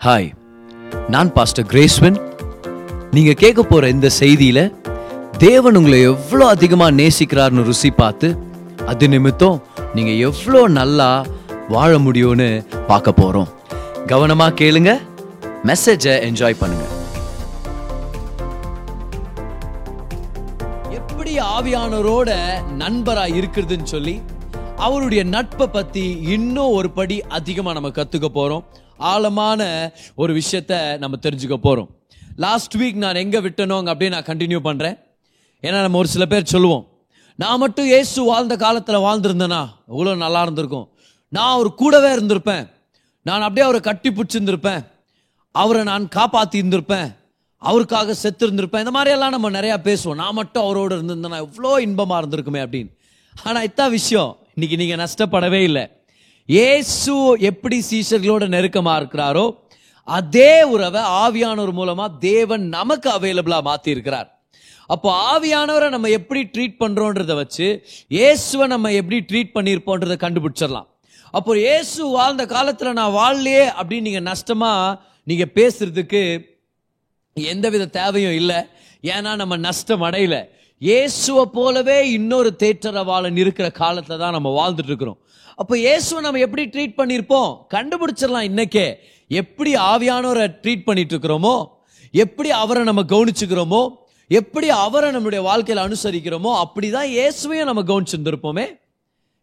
Hi நான் pastor கிரேஸ்வன் நீங்க கேட்க போற இந்த செய்தியில தேவன் உங்களை எவ்வளோ அதிகமா நேசிக்கிறார்னு ருசி பார்த்து அது நிமித்தம் நீங்க எவ்வளோ நல்லா வாழ முடியும்னு பார்க்க போறோம். கவனமா கேளுங்க மெசேஜை என்ஜாய் பண்ணுங்க. எப்படி ஆவியானவரோட நண்பரா இருக்கிறதுன்னு சொல்லி அவருடைய நட்பை பத்தி இன்னும் ஒரு படி அதிகமா நம்ம கத்துக்க போறோம். ஆழமான ஒரு விஷயத்த நம்ம தெரிஞ்சுக்க போகிறோம் லாஸ்ட் வீக் நான் எங்கே விட்டனோங்க அப்படின்னு நான் கண்டினியூ பண்ணுறேன் ஏன்னா நம்ம ஒரு சில பேர் சொல்லுவோம் நான் மட்டும் ஏசு வாழ்ந்த காலத்தில் வாழ்ந்திருந்தேனா? இவ்வளோ நல்லா இருந்திருக்கும். நான் அவர் கூடவே இருந்திருப்பேன். நான் அப்படியே அவரை கட்டி பிடிச்சிருந்திருப்பேன். அவரை நான் காப்பாற்றி இருந்திருப்பேன். அவருக்காக செத்து இருந்திருப்பேன் இந்த மாதிரியெல்லாம் நம்ம நிறையா பேசுவோம். நான் மட்டும் அவரோட இருந்திருந்தேனா? எவ்வளோ இன்பமாக இருந்திருக்குமே அப்படின்னு. ஆனால் இத்தான் விஷயம் இன்னைக்கு நீங்கள் நஷ்டப்படவே இல்லை. இயேசு எப்படி சீஷர்களோட நெருக்கமா இருக்கிறாரோ அதே உறவை ஆவியானவர் மூலமா தேவன் நமக்கு அவைலபிளா மாத்தி இருக்கிறார் அப்போ ஆவியானவரை நம்ம எப்படி ட்ரீட் பண்றோன்றத வச்சு இயேசுவை நம்ம எப்படி ட்ரீட் பண்ணியிருப்போன்றதை கண்டுபிடிச்சிடலாம். அப்போ இயேசு வாழ்ந்த காலத்துல நான் வாழலையே அப்படின்னு நீங்க நஷ்டமா நீங்க பேசுறதுக்கு எந்தவித தேவையும் இல்லை. ஏன்னா நம்ம நஷ்டம் அடையல. இயேசுவை போலவே இன்னொரு தேற்றரவாளன் இருக்கிற காலத்தில் தான் நம்ம வாழ்ந்துட்டு இருக்கிறோம். அப்போ இயேசுவை நம்ம எப்படி ட்ரீட் பண்ணியிருப்போம் கண்டுபிடிச்சிடலாம் இன்னைக்கே. எப்படி ஆவியானவரை ட்ரீட் பண்ணிட்டு இருக்கிறோமோ எப்படி அவரை நம்ம கவனிச்சுக்கிறோமோ? எப்படி அவரை நம்மளுடைய வாழ்க்கையில் அனுசரிக்கிறோமோ? அப்படிதான் இயேசுவையும் நம்ம கவனிச்சிருந்திருப்போமே.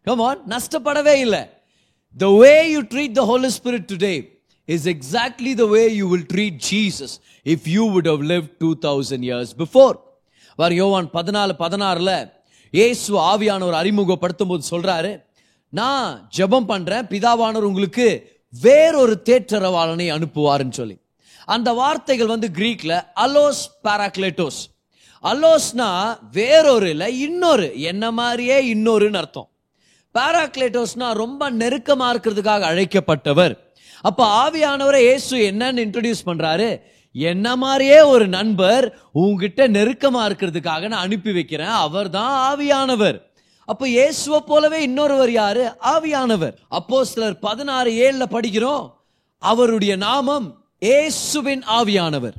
கமான் நஷ்டப்படவே இல்லை. The way you treat the the Holy Spirit today is exactly the way you will treat Jesus if you would have lived 2000 years before. வார் யோவான் பதினாலு பதினாறுல இயேசு ஆவியானவர் அறிமுகப்படுத்தும் போது சொல்றாரு நான் ஜெபம் பண்றேன் பிதாவானவர் உங்களுக்கு வேறொரு தேற்றரவாளனை அனுப்புவாருன்னு சொல்லி. அந்த வார்த்தைகள் வந்து கிரீக்ல அலோஸ் பாராக்லேட்டோஸ். அலோஸ்னா வேறொரு இல்ல இன்னொரு. என்ன மாதிரியே இன்னொருன்னு அர்த்தம். பாராக்லேட்டோஸ்னா ரொம்ப நெருக்கமா இருக்கிறதுக்காக அழைக்கப்பட்டவர். அப்ப ஆவியானவரை இயேசு என்னன்னு இன்ட்ரடியூஸ் பண்றாரு. என்ன மாதிரியே ஒரு நண்பர் உங்ககிட்ட நெருக்கமா இருக்கிறதுக்காக நான் அனுப்பி வைக்கிறேன். அவர் தான் ஆவியானவர். அப்ப இயேசுவை போலவே இன்னொருவர் யாரு? ஆவியானவர். அப்போ சிலர் பதினாறு ஏழுல படிக்கிறோம். அவருடைய நாமம் இயேசுவின் ஆவியானவர்.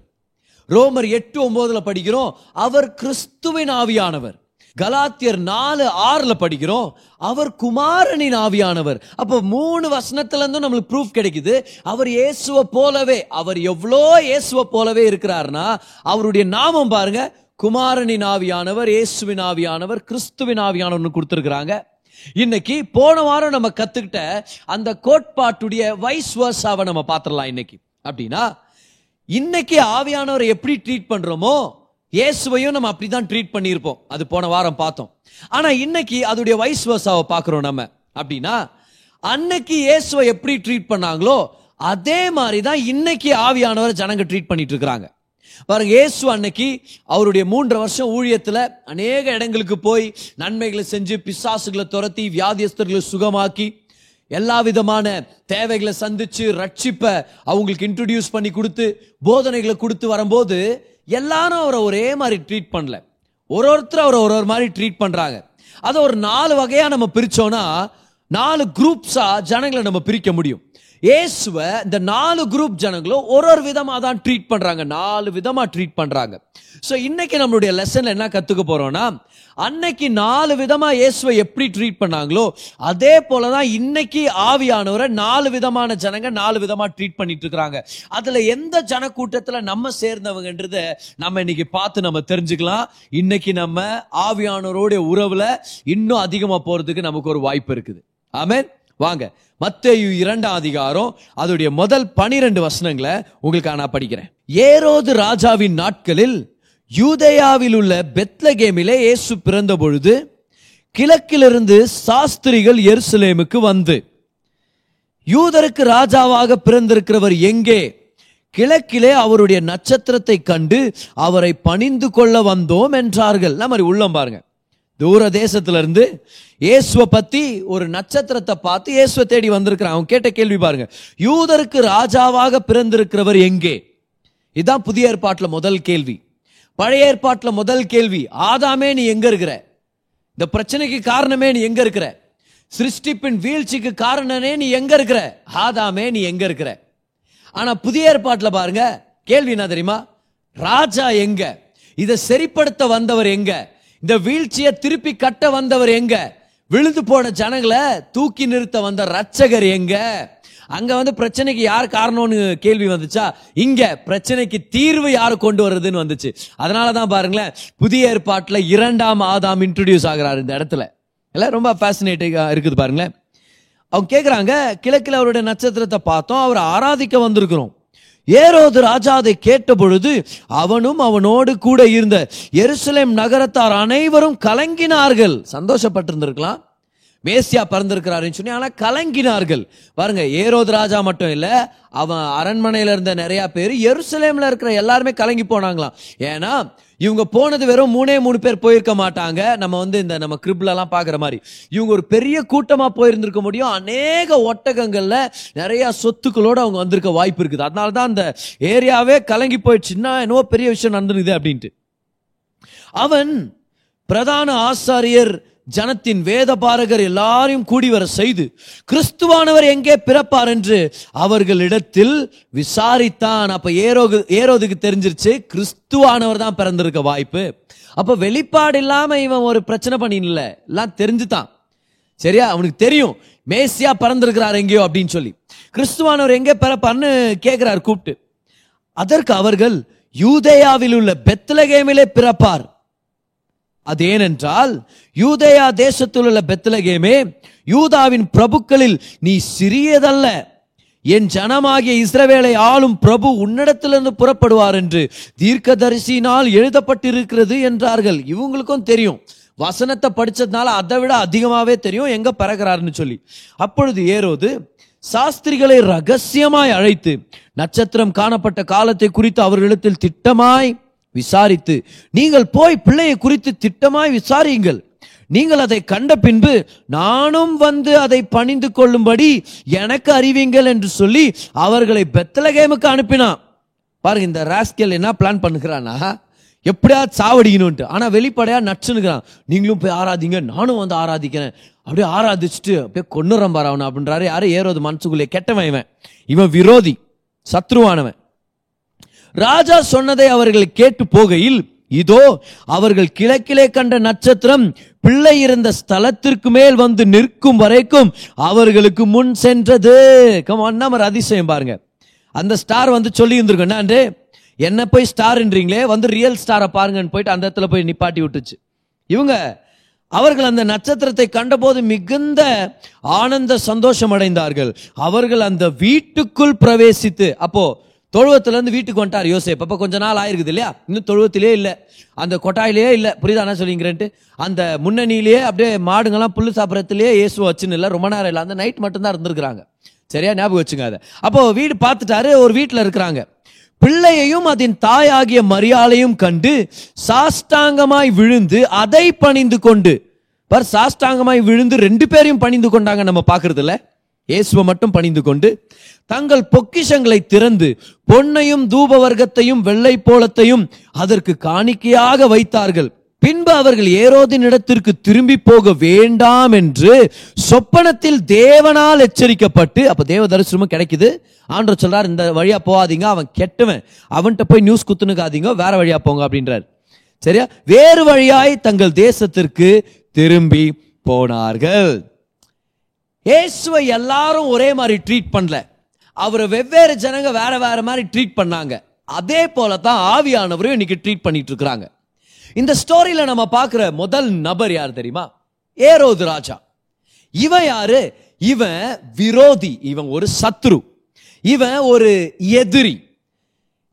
ரோமர் எட்டு ஒன்பதுல படிக்கிறோம். அவர் கிறிஸ்துவின் ஆவியானவர். கலாத்தியர் நாலு ஆறுல படிக்கிறோம். அவர் குமாரனின் ஆவியானவர். அப்ப மூணு வசனத்துல இருந்தும் நம்மளுக்கு ப்ரூஃப் கிடைக்குது. அவர் இயேசுவை போலவே அவர் எவ்வளோ இயேசுவை போலவே இருக்கிறார்னா அவருடைய நாமம் பாருங்க குமாரனின் ஆவியானவர் இயேசுவின் ஆவியானவர் கிறிஸ்துவின் ஆவியானவர்னு கொடுத்துருக்குறாங்க. இன்னைக்கு போன வாரம் நம்ம கத்துக்கிட்ட அந்த கோட்பாட்டுடைய வைஸ் வர்ஸாவை நம்ம பார்த்துடலாம் இன்னைக்கு. அப்படின்னா இன்னைக்கு ஆவியானவரை எப்படி ட்ரீட் பண்றோமோ இயேசுவையும் நம்ம அப்படிதான் ட்ரீட் பண்ணியிருப்போம். அது போன வாரம் பார்த்தோம். ஆனா இன்னைக்கு அதோடைய வைஸ் வர்ஸாவை பார்க்குறோம் நம்ம. அப்படின்னா அன்னைக்கு இயேசுவை எப்படி ட்ரீட் பண்ணாங்களோ அதே மாதிரி தான் இன்னைக்கு ஆவியானவரை ஜனங்க ட்ரீட் பண்ணிட்டு இருக்கிறாங்க. பாருங்க இயேசு அன்னைக்கு அவருடைய மூன்று வருஷம் ஊழியத்துல அநேக இடங்களுக்கு போய் நன்மைகளை செஞ்சு பிசாசுகளை துரத்தி வியாதியஸ்தர்களை சுகமாக்கி எல்லா விதமான தேவைகளை சந்திச்சு ரட்சிப்ப அவங்களுக்கு இன்ட்ரடியூஸ் பண்ணி கொடுத்து போதனைகளை கொடுத்து வரும்போது எல்லாரும் அவரை ஒரே மாதிரி ட்ரீட் பண்ணல. ஒரு ஒருத்தர் அவரை ஒரு ஒரு மாதிரி ட்ரீட் பண்றாங்க. அதை ஒரு நாலு வகையா நம்ம பிரிச்சோம்னா நாலு குரூப்ஸா ஜனங்களை நம்ம பிரிக்க முடியும். இயேசுவை இந்த நாலு குரூப் ஜனங்களும் ஒரு ஒரு விதமாக தான் ட்ரீட் பண்ணுறாங்க நாலு விதமாக ட்ரீட் பண்ணுறாங்க ஸோ இன்னைக்கு நம்மளுடைய லெசனில் என்ன கற்றுக்க போகிறோம்னா அன்னைக்கு நாலு விதமாக இயேசுவை எப்படி ட்ரீட் பண்ணாங்களோ அதே போலதான் இன்னைக்கு ஆவியானவரை நாலு விதமான ஜனங்க நாலு விதமாக ட்ரீட் பண்ணிட்டு இருக்கிறாங்க. அதில் எந்த ஜனக்கூட்டத்தில் நம்ம சேர்ந்தவங்கன்றத நம்ம இன்னைக்கு பார்த்து நம்ம தெரிஞ்சுக்கலாம். இன்னைக்கு நம்ம ஆவியானவரோடைய உறவில் இன்னும் அதிகமாக போகிறதுக்கு நமக்கு ஒரு வாய்ப்பு இருக்குது. ஆமேன் வாங்க மத்தேயு இரண்டாம் அதிகாரம் அதோடைய முதல் பனிரெண்டு வசனங்களை உங்களுக்கு நான் படிக்கிறேன். ஏரோது ராஜாவின் நாட்களில் யூதேயாவில் உள்ள பெத்லகேமிலே இயேசு பிறந்த பொழுது கிழக்கிலிருந்து சாஸ்திரிகள் எருசலேமுக்கு வந்து யூதருக்கு ராஜாவாக பிறந்திருக்கிறவர் எங்கே? கிழக்கிலே அவருடைய நட்சத்திரத்தை கண்டு அவரை பணிந்து கொள்ள வந்தோம் என்றார்கள். நம்ம மாதிரி உள்ளம் பாருங்க. தூர தேசத்துல இருந்து இயேசுவை பத்தி ஒரு நட்சத்திரத்தை பார்த்து இயேசுவை தேடி வந்திருக்கிறான். அவன் கேட்ட கேள்வி பாருங்க. யூதருக்கு ராஜாவாக பிறந்திருக்கிறவர் எங்கே? இதுதான் புதிய ஏற்பாட்டில் முதல் கேள்வி. பழைய ஏற்பாட்டில் முதல் கேள்வி ஆதாமே நீ எங்க இருக்கிற? இந்த பிரச்சனைக்கு காரணமே நீ எங்க இருக்கிற? சிருஷ்டிப்பின் வீழ்ச்சிக்கு காரணனே நீ எங்க இருக்கிற? ஆதாமே நீ எங்க இருக்கிற? ஆனா புதிய ஏற்பாட்டில் பாருங்க கேள்வி என்ன தெரியுமா? ராஜா எங்க? இதை சரிப்படுத்த வந்தவர் எங்க? இந்த வீழ்ச்சியை திருப்பி கட்ட வந்தவர் எங்க? விழுந்து போன ஜனங்களை தூக்கி நிறுத்த வந்த ரட்சகர் எங்க? அங்க வந்து பிரச்சனைக்கு யார் காரணம்னு கேள்வி வந்துச்சா? இங்க பிரச்சனைக்கு தீர்வு யார் கொண்டு வர்றதுன்னு வந்துச்சு. அதனால தான் பாருங்களேன் புதிய ஏற்பாட்டுல இரண்டாம் ஆதாம் இன்ட்ரடியூஸ் ஆகிறார் இந்த இடத்துல. எல்லாம் ரொம்ப ஃபேசினேட்டிங்கா இருக்குது பாருங்களேன். அவங்க கேட்குறாங்க கிழக்கில் அவருடைய நட்சத்திரத்தை பார்த்தோம் அவர் ஆராதிக்க வந்திருக்கிறோம். ஏரோது ராஜா அதை கேட்டபொழுது அவனும் அவனோடு கூட இருந்த எருசலேம் நகரத்தார் அனைவரும் கலங்கினார்கள். சந்தோஷப்பட்டிருந்திருக்கலாம். மேசியா பிறந்திருக்கிறாருன்னு சொல்லி ஆனால் கலங்கினார்கள். பாருங்க ஏரோது ராஜா மட்டும் இல்லை அவன் அரண்மனையில் இருந்த நிறைய பேர் எருசலேமில் இருக்கிற எல்லாருமே கலங்கி போனாங்களாம். ஏன்னா இவங்க போனது வெறும் மூணே மூணு பேர் போயிருக்க மாட்டாங்க. நம்ம வந்து இந்த நம்ம கிரிப்லலாம் பார்க்குற மாதிரி. இவங்க ஒரு பெரிய கூட்டமாக போயிருந்திருக்க முடியும். அநேக ஒட்டகங்களில் நிறைய சொத்துக்களோடு அவங்க வந்திருக்க வாய்ப்பு இருக்குது. அதனால தான் அந்த ஏரியாவே கலங்கி போயிடுச்சுன்னா என்னவோ பெரிய விஷயம் நடந்துருக்குது அப்படின்ட்டு. அவன் பிரதான ஆசாரியர் ஜனத்தின் வேத பாரகர் எல்லாரையும் கூடி வர செய்து கிறிஸ்துவானவர் எங்கே பிறப்பார் என்று அவர்களிடத்தில் விசாரித்தான். அப்ப ஏரோகு ஏரோதுக்கு தெரிஞ்சிருச்சு கிறிஸ்துவானவர் தான் பிறந்திருக்க வாய்ப்பு. அப்ப வெளிப்பாடு இல்லாம இவன் ஒரு பிரச்சனை பண்ணிடல எல்லாம் தெரிஞ்சுதான். சரியா? அவனுக்கு தெரியும் மேசியா பிறந்திருக்கிறார் எங்கேயோ அப்படின்னு சொல்லி. கிறிஸ்துவானவர் எங்கே பிறப்பார்னு கேட்கிறார் கூப்பிட்டு. அதற்கு அவர்கள் யூதேயாவில் உள்ள பெத்லகேமிலே பிறப்பார். அது ஏனென்றால் யூதேயா தேசத்தில் உள்ள பெத்லகேமே யூதாவின் பிரபுக்களில் நீ சிறியதல்ல. என் ஜனமாகிய இஸ்ரவேலை ஆளும் பிரபு உன்னிடத்திலிருந்து புறப்படுவார் என்று தீர்க்கதரிசினால் எழுதப்பட்டிருக்கிறது என்றார்கள். இவங்களுக்கும் தெரியும். வசனத்தை படித்ததுனால அதை விட அதிகமாகவே தெரியும். எங்கே பிறகுறாருன்னு சொல்லி. அப்பொழுது ஏறோது சாஸ்திரிகளை ரகசியமாய் அழைத்து நட்சத்திரம் காணப்பட்ட காலத்தை குறித்து அவர்களிடத்தில் திட்டமாய் விசாரித்து நீங்கள் போய் பிள்ளையை குறித்து திட்டமாய் விசாரியுங்கள். நீங்கள் அதை கண்ட பின்பு நானும் வந்து அதை பணிந்து கொள்ளும்படி எனக்கு அறிவிங்கள் என்று சொல்லி அவர்களை பெத்தலகேமுக்கு அனுப்பினான். பாருங்க இந்த ராஸ்கேல் என்ன பிளான் பண்ணுகிறானா எப்படியா சாவடிக்கணும்ட்டு ஆனால் வெளிப்படையாக நச்சுனுக்கிறான் நீங்களும் போய் ஆராதிங்க நானும் வந்து ஆராதிக்கிறேன். அப்படியே ஆராதிச்சுட்டு அப்படியே கொண்டுறம்பார் பாரு அவனை அப்படின்றாரு. யாரு? ஏறோது மனசுக்குள்ளே கெட்டவன் இவன். இவன் விரோதி சத்ருவானவன். ராஜா சொன்னதை அவர்கள் கேட்டு போகையில் இதோ அவர்கள் கிழக்கிலே கண்ட நட்சத்திரம் பிள்ளை இருந்த ஸ்தலத்திற்கு மேல் வந்து நிற்கும் வரைக்கும் அவர்களுக்கு முன் சென்றது. கமான் அதிசயம் பாருங்க. அந்த ஸ்டார் வந்து சொல்லி இருந்திருக்கும் என்னாண்டு என்ன போய் ஸ்டார்ன்றீங்களே வந்து ரியல் ஸ்டாரை பாருங்கன்னு போயிட்டு அந்த இடத்துல போய் நிப்பாட்டி விட்டுச்சு. இவங்க அவர்கள் அந்த நட்சத்திரத்தை கண்டபோது மிகுந்த ஆனந்த சந்தோஷம் அடைந்தார்கள். அவர்கள் அந்த வீட்டுக்குள் பிரவேசித்து அப்போ தொழுவத்துலேருந்து வீட்டுக்கு வந்துட்டார் யோசேப். அப்போ கொஞ்ச நாள் ஆயிருக்குது இல்லையா? இன்னும் தொழுவத்திலே இல்லை. அந்த கொட்டாயிலேயே இல்லை. புரியுதா என்ன சொல்லிங்கிறேன்ட்டு அந்த முன்னணியிலேயே அப்படியே மாடுங்கள்லாம் புல்லு சாப்பிட்றதுலேயே இயேசு வச்சுன்னு இல்லை. ரொம்ப நேரம் இல்லை. அந்த நைட் மட்டும்தான் இருந்திருக்கிறாங்க. சரியா? ஞாபகம் வச்சுங்க அதை. அப்போ வீடு பார்த்துட்டாரு. ஒரு வீட்டில் இருக்கிறாங்க. பிள்ளையையும் அதன் தாயாகிய மரியாதையும் கண்டு சாஷ்டாங்கமாய் விழுந்து அதை பணிந்து கொண்டு. பர் சாஷ்டாங்கமாய் விழுந்து ரெண்டு பேரையும் பணிந்து கொண்டாங்க நம்ம பாக்குறது இயேசுவை மட்டும் பணிந்து கொண்டு தங்கள் பொக்கிஷங்களை திறந்து பொன்னையும் தூப வர்க்கத்தையும் வெள்ளை போலத்தையும் அதற்கு காணிக்கையாக வைத்தார்கள். பின்பு அவர்கள் ஏரோதின் இடத்திற்கு திரும்பி போக வேண்டாம் என்று சொப்பனத்தில் தேவனால் எச்சரிக்கப்பட்டு அப்ப தேவ தரிசனமும் கிடைக்குது. ஆண்டவர் சொல்றார் இந்த வழியா போகாதீங்க அவன் கெட்டவன். அவன்கிட்ட போய் நியூஸ் குத்துனுக்காதீங்க வேற வழியா போங்க அப்படின்றார். சரியா? வேறு வழியாய் தங்கள் தேசத்திற்கு திரும்பி போனார்கள். இயேசுவை எல்லாரும் ஒரே மாதிரி ட்ரீட் பண்ணல. அவரை வெவ்வேறு ஜனங்க வேற வேற மாதிரி ட்ரீட் பண்ணாங்க. அதே போல தான் ஆவியானவரையும் இன்னைக்கு ட்ரீட் பண்ணிட்டு இருக்கிறாங்க. இந்த ஸ்டோரியில நம்ம பார்க்குற முதல் நபர் யார் தெரியுமா? ஏரோது ராஜா. இவன் யாரு? இவன் விரோதி. இவன் ஒரு சத்ரு. இவன் ஒரு எதிரி.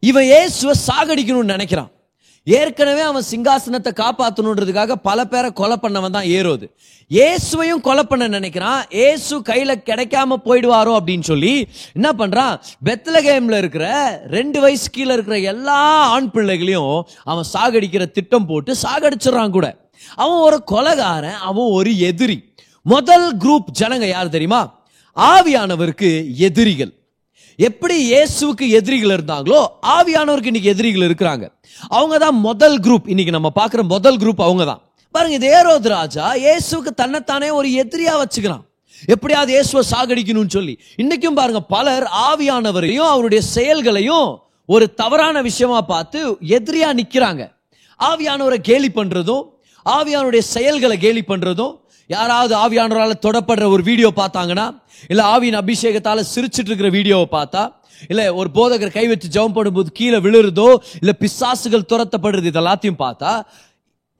இவன் இயேசுவை சாகடிக்கணும்னு நினைக்கிறான். ஏற்கனவே அவன் சிங்காசனத்தை காப்பாற்றணுன்றதுக்காக பல பேரை கொலை பண்ணவன் தான் ஏறோது இயேசுவையும் கொலை பண்ண நினைக்கிறான். இயேசு கையில் கிடைக்காம போயிடுவாரோ அப்படின்னு சொல்லி என்ன பண்ணுறான் பெத்லகேம்ல இருக்கிற ரெண்டு வயசு கீழே இருக்கிற எல்லா ஆண் பிள்ளைகளையும் அவன் சாகடிக்கிற திட்டம் போட்டு சாகடிச்சிடறான் கூட. அவன் ஒரு கொலைகாரன் அவன் ஒரு எதிரி. முதல் குரூப் ஜனங்க யார் தெரியுமா? ஆவியானவருக்கு எதிரிகள். எப்படி இயேசுவுக்கு எதிரிகள் இருந்தாங்களோ ஆவியானவருக்கு இன்னைக்கு எதிரிகள் இருக்கிறாங்க. அவங்க தான் முதல் குரூப் இன்னைக்கு நம்ம பார்க்குற முதல் குரூப் அவங்க தான் பாருங்க இது ஏரோது ராஜா இயேசுக்கு தன்னைத்தானே ஒரு எதிரியா வச்சுக்கிறான். எப்படியாவது இயேசுவை சாகடிக்கணும்னு சொல்லி. இன்னைக்கும் பாருங்க பலர் ஆவியானவரையும் அவருடைய செயல்களையும் ஒரு தவறான விஷயமா பார்த்து எதிரியா நிக்கிறாங்க. ஆவியானவரை கேலி பண்றதும் ஆவியானுடைய செயல்களை கேலி பண்றதும் யாராவது ஆவியானவரால் தொடப்படுற ஒரு வீடியோ பார்த்தாங்கன்னா இல்லை ஆவியின் அபிஷேகத்தால் சிரிச்சிட்டு இருக்கிற வீடியோவை பார்த்தா இல்லை ஒரு போதகர் கை வச்சு ஜெபம் பண்ணும்போது கீழே விழுறதோ இல்லை பிசாசுகள் துரத்தப்படுறது இதெல்லாத்தையும் பார்த்தா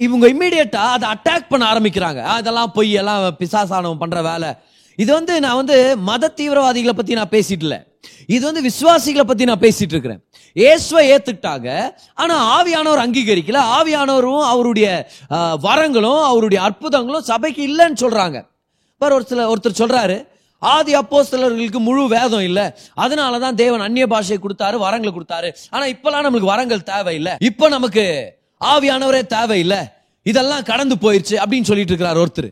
இவங்க இம்மிடியட்டா அதை அட்டாக் பண்ண ஆரம்பிக்கிறாங்க. அதெல்லாம் இதெல்லாம் பொய் எல்லாம் பிசாசானவன் பண்ற வேலை. இது வந்து நான் வந்து மத தீவிரவாதிகளை பத்தி நான் பேசிட்டு இல்லை. இது வந்து விசுவாசிகளை பத்தி நான் பேசிட்டு இருக்கிறேன். இயேசுவை ஏத்துக்கிட்டாங்க. ஆனா ஆவியானவர் அங்கீகரிக்கல. ஆவியானவரும் அவருடைய வரங்களும் அவருடைய அற்புதங்களும் சபைக்கு இல்லைன்னு சொல்றாங்க. பார் ஒரு சில ஒருத்தர் சொல்றாரு ஆதி அப்போஸ்தலர்களுக்கு முழு வேதம் இல்ல. அதனால தான் தேவன் அந்நிய பாஷை கொடுத்தாரு வரங்களை கொடுத்தாரு. ஆனா இப்பெல்லாம் நம்மளுக்கு வரங்கள் தேவையில்லை. இப்போ நமக்கு ஆவியானவரே தேவையில்லை. இதெல்லாம் கடந்து போயிருச்சு அப்படின்னு சொல்லிட்டு இருக்கிறார் ஒருத்தர்.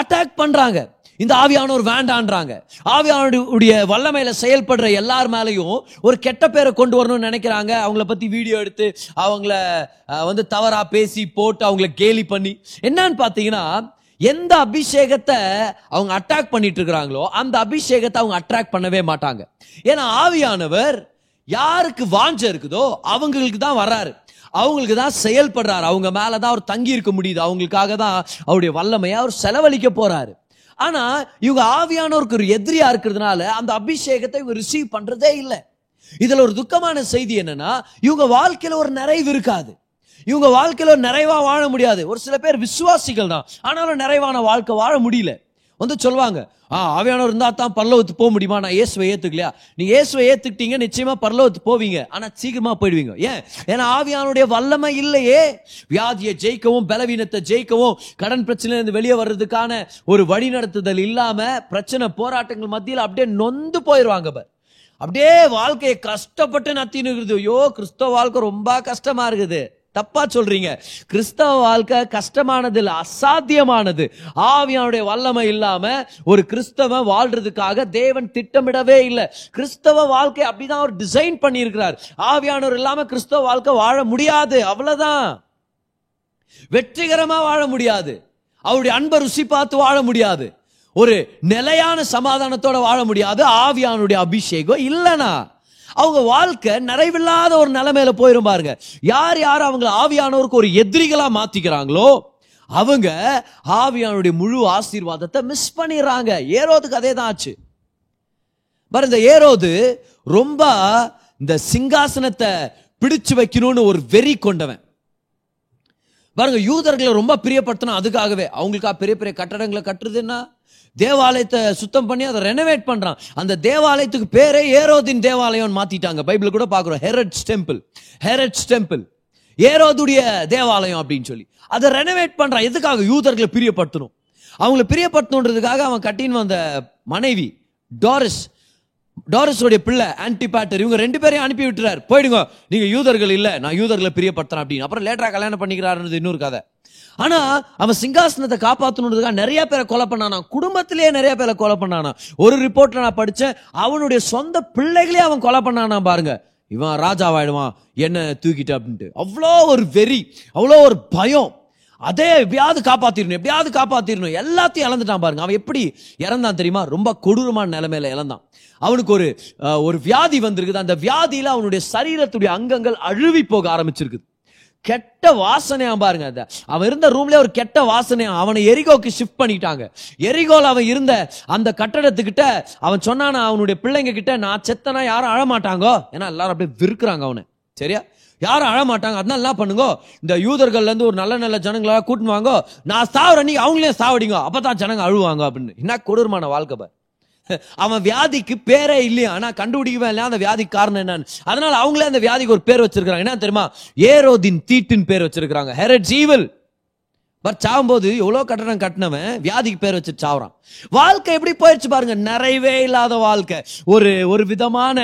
அட்டாக் பண்றாங்க. இந்த ஆவியானவர் வேண்டான்றாங்க. ஆவியானுடைய வல்லமையில செயல்படுற எல்லார் மேலையும் ஒரு கெட்ட பேரை கொண்டு வரணும்னு நினைக்கிறாங்க. அவங்கள பத்தி வீடியோ எடுத்து அவங்கள வந்து தவறா பேசி போட்டு அவங்கள கேலி பண்ணி. என்னன்னு பாத்தீங்கன்னா எந்த அபிஷேகத்தை அவங்க அட்டாக் பண்ணிட்டு இருக்கிறாங்களோ அந்த அபிஷேகத்தை அவங்க அட்ராக்ட் பண்ணவே மாட்டாங்க. ஏன்னா ஆவியானவர் யாருக்கு வாஞ்ச இருக்குதோ அவங்களுக்கு தான் வர்றாரு. அவங்களுக்கு தான் செயல்படுறாரு. அவங்க மேலே தான் அவர் தங்கி இருக்க முடியுது. அவங்களுக்காக தான் அவருடைய வல்லமையை அவர் செலவழிக்க போறாரு. ஆனா இவங்க ஆவியானோருக்கு ஒரு எதிரியா இருக்கிறதுனால அந்த அபிஷேகத்தை இவங்க ரிசீவ் பண்றதே இல்லை. இதுல ஒரு துக்கமான செய்தி என்னன்னா இவங்க வாழ்க்கையில ஒரு நிறைவு இருக்காது. இவங்க வாழ்க்கையில ஒரு நிறைவா வாழ முடியாது. ஒரு சில பேர் விசுவாசிகள் தான். ஆனாலும் நிறைவான வாழ்க்கை வாழ முடியல. வந்து சொல்லுவாங்க ஆ ஆவியானவர் இருந்தால் தான் பரலோகத்துக்கு போக முடியுமா? நான் இயேசுவை ஏற்றுக்கலையா நீ இயேசுவை ஏற்றுக்கிட்டீங்க நிச்சயமாக பரலோகத்துக்கு போவீங்க. ஆனால் சீக்கிரமாக போயிடுவீங்க. ஏன்? ஏன்னா ஆவியானுடைய வல்லமை இல்லையே. வியாதியை ஜெயிக்கவும் பலவீனத்தை ஜெயிக்கவும் கடன் பிரச்சனையிலேருந்து வெளியே வர்றதுக்கான ஒரு வழி நடத்துதல் இல்லாமல் பிரச்சனை போராட்டங்கள் மத்தியில் அப்படியே நொந்து போயிடுவாங்க பார். அப்படியே வாழ்க்கையை கஷ்டப்பட்டு நத்தின்னு இருக்குது. ஐயோ கிறிஸ்தவ வாழ்க்கை ரொம்ப கஷ்டமாக இருக்குது. தப்பா சொல்றீங்க. கிறிஸ்தவ வாழ்க்கை கஷ்டமானது இல்லை அசாத்தியமானது. ஆவியானுடைய வல்லமை இல்லாம ஒரு கிறிஸ்தவ வாழ்றதுக்காக தேவன் திட்டமிடவே இல்லை. கிறிஸ்தவ வாழ்க்கை அப்படிதான் அவர் டிசைன் பண்ணியிருக்கிறார். ஆவியானவர் இல்லாம கிறிஸ்தவ வாழ்க்கை வாழ முடியாது. அவ்வளவுதான். வெற்றிகரமா வாழ முடியாது. அவருடைய அன்பை ருசி பார்த்து வாழ முடியாது. ஒரு நிலையான சமாதானத்தோட வாழ முடியாது. ஆவியானுடைய அபிஷேகம் இல்லைனா. அவங்க வாழ்க்கை நிறைவில்லாத ஒரு நிலைமையில போயிரும் பாருங்க. யார் யார் அவங்க ஆவியானவருக்கு ஒரு எதிரிகளா மாத்திக்கிறாங்களோ அவங்க ஆவியானுடைய முழு ஆசீர்வாதத்தை மிஸ் பண்ணிடுறாங்க. ஏரோதுக்கு அதே தான் ஆச்சு. பாரு இந்த ஏரோது ரொம்ப இந்த சிங்காசனத்தை பிடிச்சு வைக்கணும்னு ஒரு வெறி கொண்டவன். பாருங்க யூதர்களை ரொம்ப பிரியப்படுத்தணும். அதுக்காகவே அவங்களுக்கா பெரிய பெரிய கட்டடங்களை கட்டுறதுன்னா தேவாலயத்தை சுத்தம் பண்ணி அதை ரெனோவேட் பண்றான். அந்த தேவாலயத்துக்கு பேரே ஏரோதின் தேவாலயம் மாத்திட்டாங்க. பைபிள் கூட பாக்குறோம் ஹெரட்ஸ் டெம்பிள் ஹெரட்ஸ் டெம்பிள் ஏரோதுடைய தேவாலயம் அப்படின்னு சொல்லி. அதை ரெனோவேட் பண்றான். எதுக்காக? யூதர்களை பிரியப்படுத்தணும். அவங்கள பிரியப்படுத்தணுன்றதுக்காக அவன் கட்டின்னு வந்த மனைவி டாரிஸ் டாரிஸோடைய பிள்ளை ஆன்டிபேட்டர் இவங்க ரெண்டு பேரையும் அனுப்பி விட்டுறாரு. போயிடுங்க. நீங்க யூதர்கள் இல்லை. நான் யூதர்களை பிரியப்படுத்துறேன் அப்படின்னு. அப்புறம் லேட்டரா கல்யாணம் பண்ணிக்கிறாருன்றது இன்னொரு கதை. ஆனா அவன் சிங்காசனத்தை காப்பாத்தணுன்றதுக்காக நிறைய பேரை கொலை பண்ணானா குடும்பத்திலேயே நிறைய பேரை கொலை பண்ணானா ஒரு ரிப்போர்ட்ல நான் படிச்சேன் அவனுடைய சொந்த பிள்ளைகளே அவன் கொலை பண்ணானா பாருங்க. இவன் ராஜாவாயிடுவான் என்ன தூக்கிட்டு அப்படின்ட்டு. அவ்வளோ ஒரு வெறி அவ்வளோ ஒரு பயம். அதே எப்படியாவது காப்பாத்திடணும் எப்படியாவது காப்பாத்திடணும் எல்லாத்தையும் இழந்துட்டான் பாருங்க. அவன் எப்படி இறந்தான் தெரியுமா? ரொம்ப கொடூரமான நிலைமையில இழந்தான். அவனுக்கு ஒரு ஒரு வியாதி வந்திருக்குது. அந்த வியாதியில அவனுடைய சரீரத்துடைய அங்கங்கள் அழுவி போக ஆரம்பிச்சிருக்குது. கெட்ட வாசனையா பாருங்க அத. அவன் இருந்த ரூம்ல ஒரு கெட்ட வாசனை அவனை எரிகோக்கு ஷிஃப்ட் பண்ணிட்டாங்க. எரிகோல அவன் இருந்த அந்த கட்டடத்துக்கிட்ட அவன் சொன்னானா அவனுடைய பிள்ளைங்க கிட்ட நான் செத்தனா யாரும் அழமாட்டாங்கோ? ஏன்னா எல்லாரும் அப்படியே விருக்குறாங்க அவனை. சரியா? யாரும் அழமாட்டாங்க. அதனால என்ன பண்ணுங்க? இந்த யூதர்கள்ல இருந்து ஒரு நல்ல நல்ல ஜனங்களா கூட்டின்னு வாங்கோ. நான் சாவுற நீ அவங்களே சாவடிங்க. அப்பதான் ஜனங்க அழுவாங்க அப்படின்னு. என்ன கொடூரமான வாழ்க்கை அவன் வியாதிக்கு பேரே இல்லையா? ஆனா கண்டுபிடிக்கவே இல்லையா? அந்த வியாதிக்கு காரணம் என்னன்னு. அதனால அவங்களே அந்த வியாதிக்கு ஒரு பேர் வச்சிருக்காங்க என்ன தெரியுமா? ஏரோதின் தீட்டுன்னு பேர் வச்சிருக்காங்க ஹெரட் ஜீவல் பட் சாகும்போது எவ்வளோ கட்டணம் கட்டினவன் வியாதிக்கு பேர் வச்சு சாவுறான். வாழ்க்கை எப்படி போயிடுச்சு பாருங்க நிறைவே இல்லாத வாழ்க்கை. ஒரு ஒரு விதமான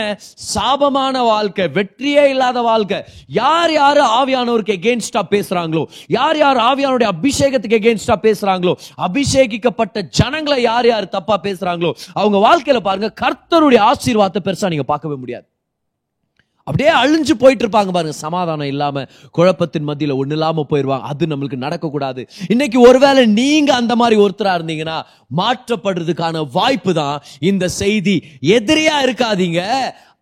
சாபமான வாழ்க்கை வெற்றியே இல்லாத வாழ்க்கை. யார் யார் ஆவியானவருக்கு எகேன்ஸ்டா பேசுறாங்களோ யார் யார் ஆவியானுடைய அபிஷேகத்துக்கு எகேன்ஸ்டா பேசுறாங்களோ அபிஷேகிக்கப்பட்ட ஜனங்களை யார் யார் தப்பா பேசுறாங்களோ அவங்க வாழ்க்கையில பாருங்க கர்த்தருடைய ஆசீர்வாதத்தை பெருசா நீங்க பார்க்கவே முடியாது. அப்படியே அழிஞ்சு போயிட்டு இருப்பாங்க பாருங்க. சமாதானம் இல்லாம குழப்பத்தின் மத்தியில ஒண்ணு இல்லாம போயிடுவாங்க அது நம்மளுக்கு நடக்க கூடாது இன்னைக்கு ஒருவேளை நீங்க அந்த மாதிரி ஒருத்தரா இருந்தீங்கன்னா மாற்றப்படுறதுக்கான வாய்ப்பு தான் இந்த செய்தி. எதிரியா இருக்காதீங்க.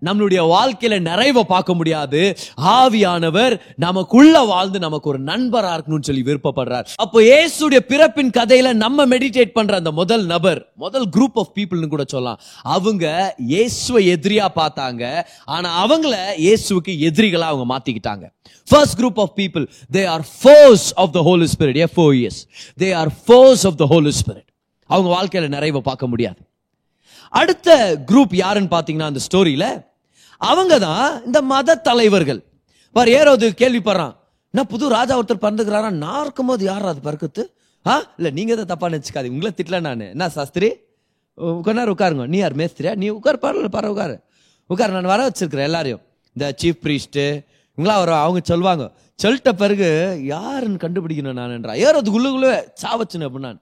நம்மளுடைய வாழ்க்கையில நிறைவை பார்க்க முடியாது. ஆவியானவர் நமக்குள்ள வாழ்ந்து நமக்கு ஒரு நண்பரா இருக்கணும்னு சொல்லி விருப்பப்படுறார். அப்போ இயேசுடைய பிறப்பின் கதையில நம்ம மெடிடேட் பண்ற அந்த முதல் நபர் முதல் குரூப் ஆஃப் பீப்புள்னு கூட சொல்லலாம். அவங்க இயேசுவை எதிரியா பார்த்தாங்க. ஆனா அவங்கள இயேசுக்கு எதிரிகளா அவங்க மாத்திக்கிட்டாங்க. First group of people they are force of the holy spirit F O years they are force of the holy spirit அவங்க வாழ்க்கையில நிறைவை பார்க்க முடியாது. அடுத்த குரூப் யாருன்னு பாத்தீங்கன்னா அந்த ஸ்டோரியில அவங்க தான் இந்த மத தலைவர்கள். பார் ஏரோது கேள்விப்படுறான். என்ன புது ராஜா ஒருத்தர் பிறந்துக்கிறாரா? நான் இருக்கும்போது யார் அது பிறக்குது ஆ? இல்லை நீங்கள் தான் தப்பாக நினச்சிக்காது உங்களை திட்டல நான். என்ன சாஸ்திரி? உ- கொஞ்ச நேரம் உட்காருங்க. நீ யார் மேஸ்திரியா? நீ உட்கார் பாரு பாரு உட்காரு. உட்காரு நான் வர வச்சிருக்கிறேன் எல்லாரையும். இந்த சீஃப் பிரீஸ்ட்டு இவங்களா வரும் அவங்க சொல்லுவாங்க. சொல்லிட்ட பிறகு யாருன்னு கண்டுபிடிக்கணும் நான்ன்றா? ஏறது குள்ளுக்குள்ளே சாவச்சுன்னு நான்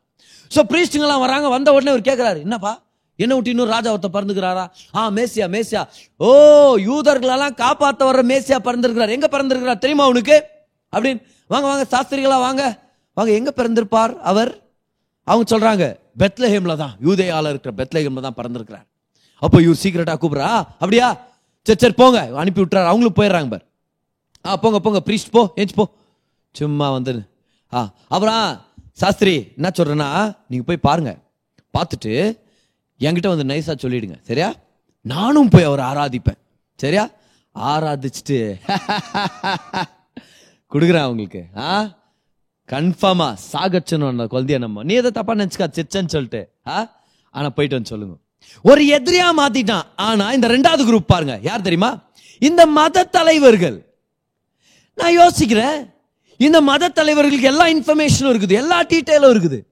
ஸோ பிரீஸ்டுங்கெல்லாம் வராங்க. வந்த உடனே அவர் கேட்குறாரு என்னப்பா? என்ன விட்டு இன்னும் ராஜா ஒருத்தர் பறந்துக்கிறாரா? ஆ மேசியா மேசியா. ஓ யூதர்களெல்லாம் காப்பாற்ற வர்ற மேசியா பறந்துருக்கிறார். எங்க பறந்துருக்கிறார் தெரியுமா உனக்கு? அப்படின்னு. வாங்க வாங்க சாஸ்திரிகளா வாங்க. வாங்க எங்க பிறந்திருப்பார் அவர்? அவங்க சொல்றாங்க பெத்லஹேம்ல தான். யூதேயால இருக்கிற பெத்லஹேம்ல தான் பிறந்திருக்கிறார். அப்போ இவர் சீக்கிரட்டா கூப்பிடுறா அப்படியா? சரி சரி போங்க. அனுப்பி விட்டுறாரு. அவங்களும் போயிடுறாங்க பார். ஆ போங்க போங்க ப்ரீஸ்ட் போ ஏஞ்சி போ. சும்மா வந்துடு ஆ அப்புறம் சாஸ்திரி என்ன சொல்றேன்னா நீங்கள் போய் பாருங்க. பார்த்துட்டு என்கிட்ட வந்து நைஸாக சொல்லிடுங்க. சரியா? நானும் போய் அவரை ஆராதிப்பேன். சரியா? ஆராதிச்சுட்டு கொடுக்குறேன் அவங்களுக்கு. ஆ? கன்ஃபார்மா சாகச்சணும் அந்த குழந்தைய நம்ம. நீ எதை தப்பா நினச்சிக்கா? சிச்சன்னு சொல்லிட்டு. ஆ? ஆனால் போயிட்டு வந்து சொல்லுங்க. ஒரு எதிரியா மாத்திட்டான். ஆனா இந்த ரெண்டாவது குரூப் பாருங்க. யார் தெரியுமா? இந்த மத தலைவர்கள். நான் யோசிக்கிறேன். இந்த மத தலைவர்களுக்கு எல்லா இன்ஃபர்மேஷனும் இருக்குது. எல்லா டீட்டெயிலும் இருக்குது.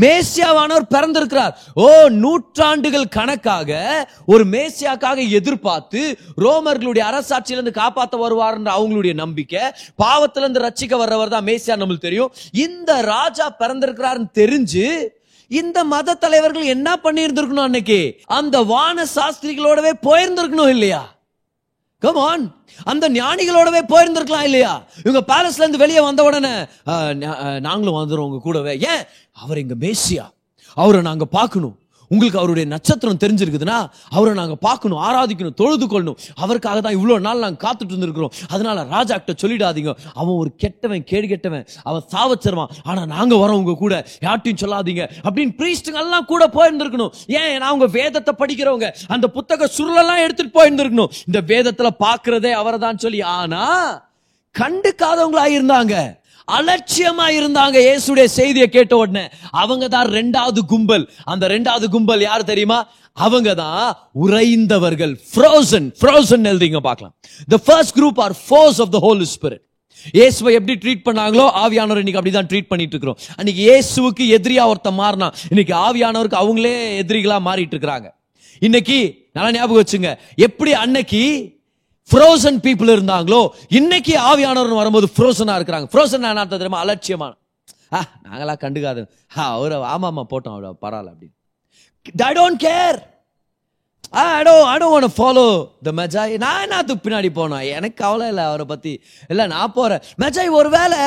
மேசியாவானவர் பிறந்திருக்கிறார். ஓ நூற்றாண்டுகள் கணக்காக ஒரு மேசியாக்காக எதிர்பார்த்து ரோமர்களுடைய அரசாட்சியிலிருந்து காப்பாத்த வருவார்ன்ற அவங்களுடைய நம்பிக்கை பாவத்திலிருந்து ரட்சிக்க வர்றவர் தான் மேசியா நம்மளுக்கு தெரியும். இந்த ராஜா பிறந்திருக்கிறாருன்னு தெரிஞ்சு இந்த மத தலைவர்கள் என்ன பண்ணி இருந்திருக்கணும் அன்னைக்கு? அந்த வான சாஸ்திரிகளோடவே போயிருந்திருக்கணும் இல்லையா? கமான் அந்த ஞானிகளோடவே போயிருந்திருக்கலாம் இல்லையா? இவங்க பேலஸ்ல இருந்து வெளியே வந்த உடனே நாங்களும் வந்துடும் உங்க கூடவே. ஏன்? அவர் எங்க மேசியா. அவரை நாங்க பார்க்கணும். உங்களுக்கு அவருடைய நட்சத்திரம் தெரிஞ்சிருக்குதுன்னா அவரை நாங்கள் பார்க்கணும் ஆராதிக்கணும் தொழுது கொள்ளணும் அவருக்காக தான் இவ்வளோ நாள் நாங்கள் காத்துட்டு இருந்திருக்கிறோம். அதனால ராஜா கிட்ட சொல்லிடாதீங்க. அவன் ஒரு கெட்டவன் கேடு கெட்டவன். அவன் சாவச்சிருவான். ஆனால் நாங்கள் வரோம் உங்க கூட யார்ட்டையும் சொல்லாதீங்க. அப்படின்னு பிரீஸ்டுங்கெல்லாம் கூட போயிருந்துருக்கணும். ஏன்? நான் அவங்க வேதத்தை படிக்கிறவங்க. அந்த புத்தக சுருளெல்லாம் எடுத்துட்டு போயிருந்திருக்கணும். இந்த வேதத்தில் பார்க்குறதே அவரை தான் சொல்லி ஆனால் கண்டுக்காதவங்களாக இருந்தாங்க அலட்சியமா இருந்தாங்க இயேசுடைய செய்தியை கேட்ட உடனே. அவங்க தான் ரெண்டாவது கும்பல். அந்த ரெண்டாவது கும்பல் யார் தெரியுமா? அவங்க தான் உறைந்தவர்கள். ஃப்ரோசன் ஃப்ரோசன் எழுதிங்க பார்க்கலாம். The first group are force of the holy spirit இயேசுவை எப்படி ட்ரீட் பண்ணாங்களோ ஆவியானவர் இன்னைக்கு அப்படிதான் ட்ரீட் பண்ணிட்டு இருக்கிறோம். அன்னைக்கு இயேசுவுக்கு எதிரியா ஒருத்தன் மாறினா இன்னைக்கு ஆவியானவருக்கு அவங்களே எதிரிகளா மாறிட்டு இருக்கிறாங்க. இன்னைக்கு நல்லா ஞாபகம் வச்சுங்க. எப்படி அன்னைக்கு ஃப்ரோசன் பீப்புள் இருந்தாங்களோ இன்னைக்கு ஆவியானவர் வரும்போது ஃப்ரோசனாக இருக்கிறாங்க. ஃப்ரோசன் என்ன தெரியுமா? அலட்சியமான. ஆ நாங்களாம் கண்டுக்காது ஆ அவரை ஆமாம்மா போட்டோம் அவரை பரவாயில்ல அப்படின்னு. I don't care I do I don't follow the major நான் என்னத்துக்கு பின்னாடி போனோம் எனக்கு கவலை இல்லை அவரை பற்றி இல்லை நான் போகிறேன் மெஜாய் ஒரு வேளை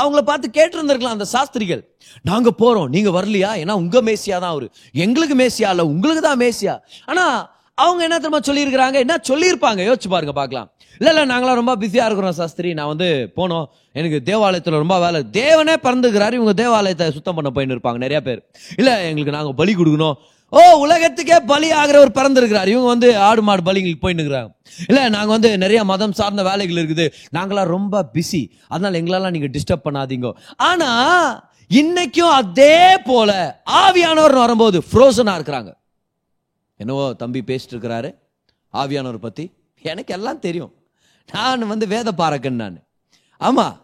அவங்கள பார்த்து கேட்டிருந்திருக்கலாம் அந்த சாஸ்திரிகள். நாங்கள் போகிறோம் நீங்கள் வரலையா? ஏன்னா உங்கள் மேசியா தான் அவர். எங்களுக்கு மேசியா இல்லை உங்களுக்கு தான் மேசியா. ஆனால் அவங்க என்ன தெரியுமா சொல்லியிருக்கிறாங்க? என்ன சொல்லியிருப்பாங்க? யோசிச்சு பாருங்க பார்க்கலாம். இல்ல இல்ல நாங்களாம் ரொம்ப பிஸியா இருக்கிறோம் சாஸ்திரி. நான் வந்து போனோம். எனக்கு தேவாலயத்துல ரொம்ப வேலை. தேவனே பறந்துக்கிறாரு. இவங்க தேவாலயத்தை சுத்தம் பண்ண போயின்னு இருப்பாங்க நிறைய பேர். இல்ல எங்களுக்கு நாங்க பலி கொடுக்கணும். ஓ உலகத்துக்கே பலி ஆகிறவர் பிறந்திருக்கிறார். இவங்க வந்து ஆடு மாடு பலிங்களுக்கு போயின்னு இருக்கிறாங்க இல்ல நாங்க வந்து நிறைய மதம் சார்ந்த வேலைகள் இருக்குது. நாங்களாம் ரொம்ப பிஸி அதனால எங்களெல்லாம் நீங்க டிஸ்டர்ப் பண்ணாதீங்க. ஆனா இன்னைக்கும் அதே போல ஆவியானவர் வரும்போது ஃப்ரோசனா இருக்கிறாங்க. என்னவோ தம்பி பேசிட்டு இருக்கிறாரு ஆவியானவர் பற்றி எனக்கு எல்லாம் தெரியும். நான் வந்து வேத பாரகன் நான். ஆமாம்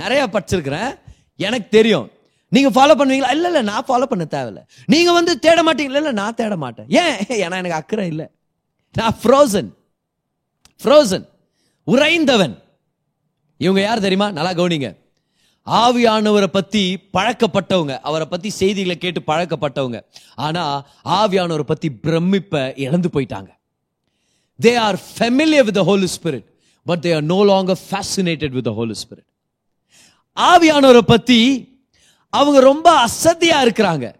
நிறையா படிச்சிருக்கிறேன் எனக்கு தெரியும். நீங்கள் ஃபாலோ பண்ணுவீங்களா? இல்லை இல்லை நான் ஃபாலோ பண்ண தேவையில்ல. நீங்கள் வந்து தேட மாட்டீங்களா? இல்லை நான் தேட மாட்டேன். ஏன்? ஏன்னா எனக்கு அக்கறை இல்லை. நான் ஃப்ரோசன் ஃப்ரோசன் உறைந்தவன். இவங்க யார் தெரியுமா? நல்லா கவனிங்க. ஆவியானவரை பத்தி பழக்கப்பட்டவங்க. அவரை பத்தி செய்திகளை கேட்டு பழக்கப்பட்டவங்க. ஆனா ஆவியானவரை பத்தி பிரமிப்ப இழந்து போயிட்டாங்க. They are familiar with holy spirit but they are no longer fascinated with holy spirit ஆவியானவரை பத்தி அவங்க ரொம்ப அசதியா இருக்கிறாங்க.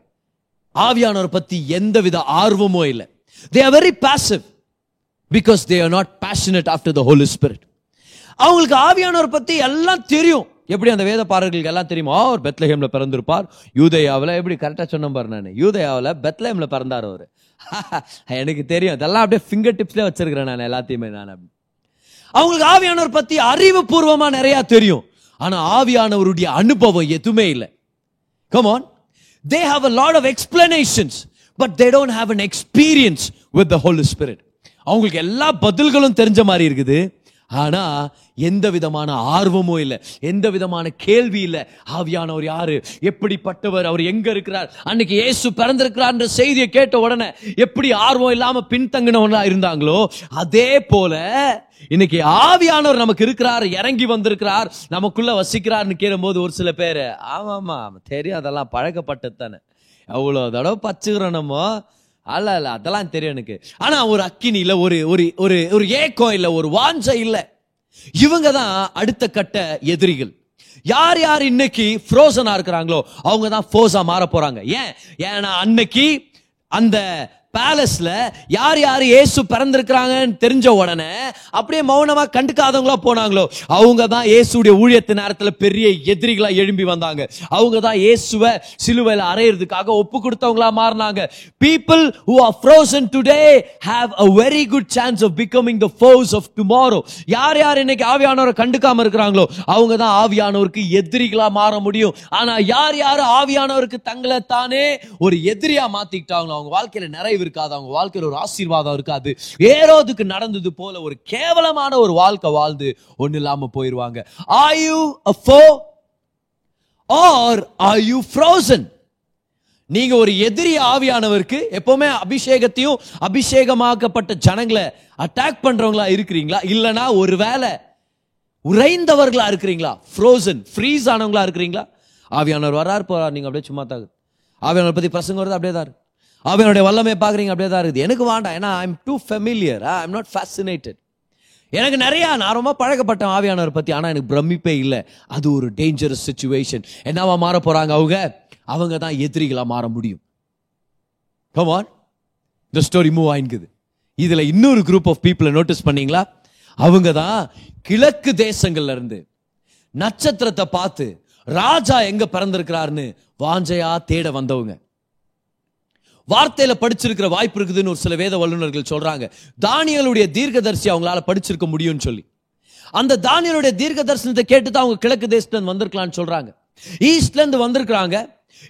ஆவியானவரை பத்தி எந்தவித ஆர்வமோ இல்லை. They are very passive because they are not passionate after the holy spirit அவங்களுக்கு ஆவியானவரை பத்தி எல்லாம் தெரியும். எப்படி அந்த வேத பாடல்களுக்கு எல்லாம் தெரியுமா அவர் பெத்லஹேம்ல பிறந்திருப்பார். யூதயாவில் எப்படி கரெக்டாக சொன்ன பாரு நான். யூதயாவில் பெத்லஹேமில் பிறந்தார் அவர். எனக்கு தெரியும். அதெல்லாம் அப்படியே ஃபிங்கர் டிப்ஸ்லேயே வச்சிருக்கிறேன் நான் எல்லாத்தையுமே நான் அவங்களுக்கு ஆவியானவர் பற்றி அறிவுபூர்வமாக நிறையா தெரியும். ஆனால் ஆவியானவருடைய அனுபவம் எதுவுமே இல்லை. Come they have a lot of explanations but they don't have an experience with the holy spirit அவங்களுக்கு எல்லா பதில்களும் தெரிஞ்ச மாதிரி இருக்குது. ஆனால் எந்த விதமான ஆர்வமும் இல்லை. எந்த விதமான கேள்வி இல்லை. ஆவியானவர் யாரு? எப்படிப்பட்டவர்? அவர் எங்க இருக்கிறார்? அன்னைக்கு இயேசு பிறந்திருக்கிறார் செய்தியை கேட்ட உடனே எப்படி ஆர்வம் இல்லாம பின்தங்கினவனா இருந்தாங்களோ அதே போல இன்னைக்கு ஆவியானவர் நமக்கு இருக்கிறார் இறங்கி வந்திருக்கிறார் நமக்குள்ள வசிக்கிறார்னு கேளும்போது ஒரு சில பேர் ஆமாமா தெரியும் அதெல்லாம் பழக்கப்பட்டது தானே அவ்வளோ தடவை பச்சுக்கிறோம் நம்ம. அல்ல அல்ல அதெல்லாம் தெரியும் எனக்கு. ஆனா ஒரு அக்கினியில ஒரு ஒரு ஒரு ஒரு ஏக்கம் இல்ல ஒரு வாஞ்சை இல்ல. இவங்க தான் அடுத்த கட்ட எதிரிகள். யார் யார் இன்னைக்கு ஃப்ரோசனா இருக்கிறாங்களோ அவங்க தான் ஃபோஸா மாற போறாங்க. ஏன்? ஏன்னா அன்னைக்கு அந்த பேலஸ்ல யார் யார் இயேசு பிறந்திருக்கிறாங்கன்னு தெரிஞ்ச உடனே அப்படியே மௌனமா கண்டுக்காதவங்களா போனாங்களோ அவங்க தான் இயேசுடைய ஊழியத்து நேரத்துல பெரிய எதிரிகளா எழும்பி வந்தாங்க. அவங்க தான் இயேசுவை சிலுவையில் அறையிறதுக்காக ஒப்பு கொடுத்தவங்களா மாறினாங்க. People who are frozen today have a very good chance of becoming the force of tomorrow யார் யார் இன்னைக்கு ஆவியானவரை கண்டுக்காம இருக்கிறாங்களோ அவங்க தான் ஆவியானவருக்கு எதிரிகளா மாற முடியும். ஆனா யார் யார் ஆவியானவருக்கு தங்களை தானே ஒரு எதிரியா மாத்திக்கிட்டாங்களோ அவங்க வாழ்க்கையில நிறைவு இருக்காது அவங்க வாழ்க்கையில் ஒரு ஆசீர்வாதம் இருக்காது. ஏரோதுக்கு நடந்தது போல ஒரு கேவலமான ஒரு வாழ்க்கை வாழ்ந்து ஒண்ணு இல்லாம போயிருவாங்க. Are you a foe? நீங்க ஒரு எதிரி ஆவியானவருக்கு எப்பவுமே அபிஷேகத்தையும் அபிஷேகமாக்கப்பட்ட ஜனங்களை அட்டாக் பண்றவங்களா இருக்கிறீங்களா? இல்லனா ஒருவேளை உறைந்தவர்களா இருக்கிறீங்களா? ஃப்ரோசன் ஃப்ரீஸ் ஆனவங்களா இருக்கிறீங்களா? ஆவியானவர் வரார் போறார். நீங்க அப்படியே சும்மா தாக்கு ஆவியானவர் பத்தி பசங்க வருது அப்படியே தான் அவனுடைய வல்லமையை பார்க்குறீங்க அப்படியே தான் இருக்குது. எனக்கு வேண்டாம் ஏன்னா I'm too familiar I am not fascinated எனக்கு நிறையா நான் ரொம்ப பழக்கப்பட்ட ஆவியானவர் பற்றி ஆனால் எனக்கு பிரமிப்பே இல்லை. அது ஒரு டேஞ்சரஸ் சுச்சுவேஷன் என்னவா மாற போகிறாங்க அவங்க? அவங்க தான் எதிரிகளாக மாற முடியும். கமான் இந்த ஸ்டோரி மூவ் ஆயின்குது. இதில் இன்னொரு குரூப் ஆஃப் பீப்புளை நோட்டீஸ் பண்ணீங்களா? அவங்க தான் கிழக்கு தேசங்கள்ல இருந்து நட்சத்திரத்தை பார்த்து ராஜா எங்க பிறந்திருக்கிறாருன்னு வாஞ்சையா தேட வந்தவங்க. வார்த்தையில படிச்சிருக்கிற வாய்ப்பு இருக்குதுன்னு ஒரு சில வேத வல்லுநர்கள் சொல்றாங்க. தானியலுடைய தீர்க்கதரிசி அவங்களால படிச்சிருக்க முடியும்னு சொல்லி. அந்த தானியலுடைய தீர்க்க தரிசனத்தை கேட்டு தான் அவங்க கிழக்கு தேசத்துல இருந்து வந்திருக்கலாம்னு சொல்றாங்க. ஈஸ்ட்ல இருந்து வந்திருக்கிறாங்க.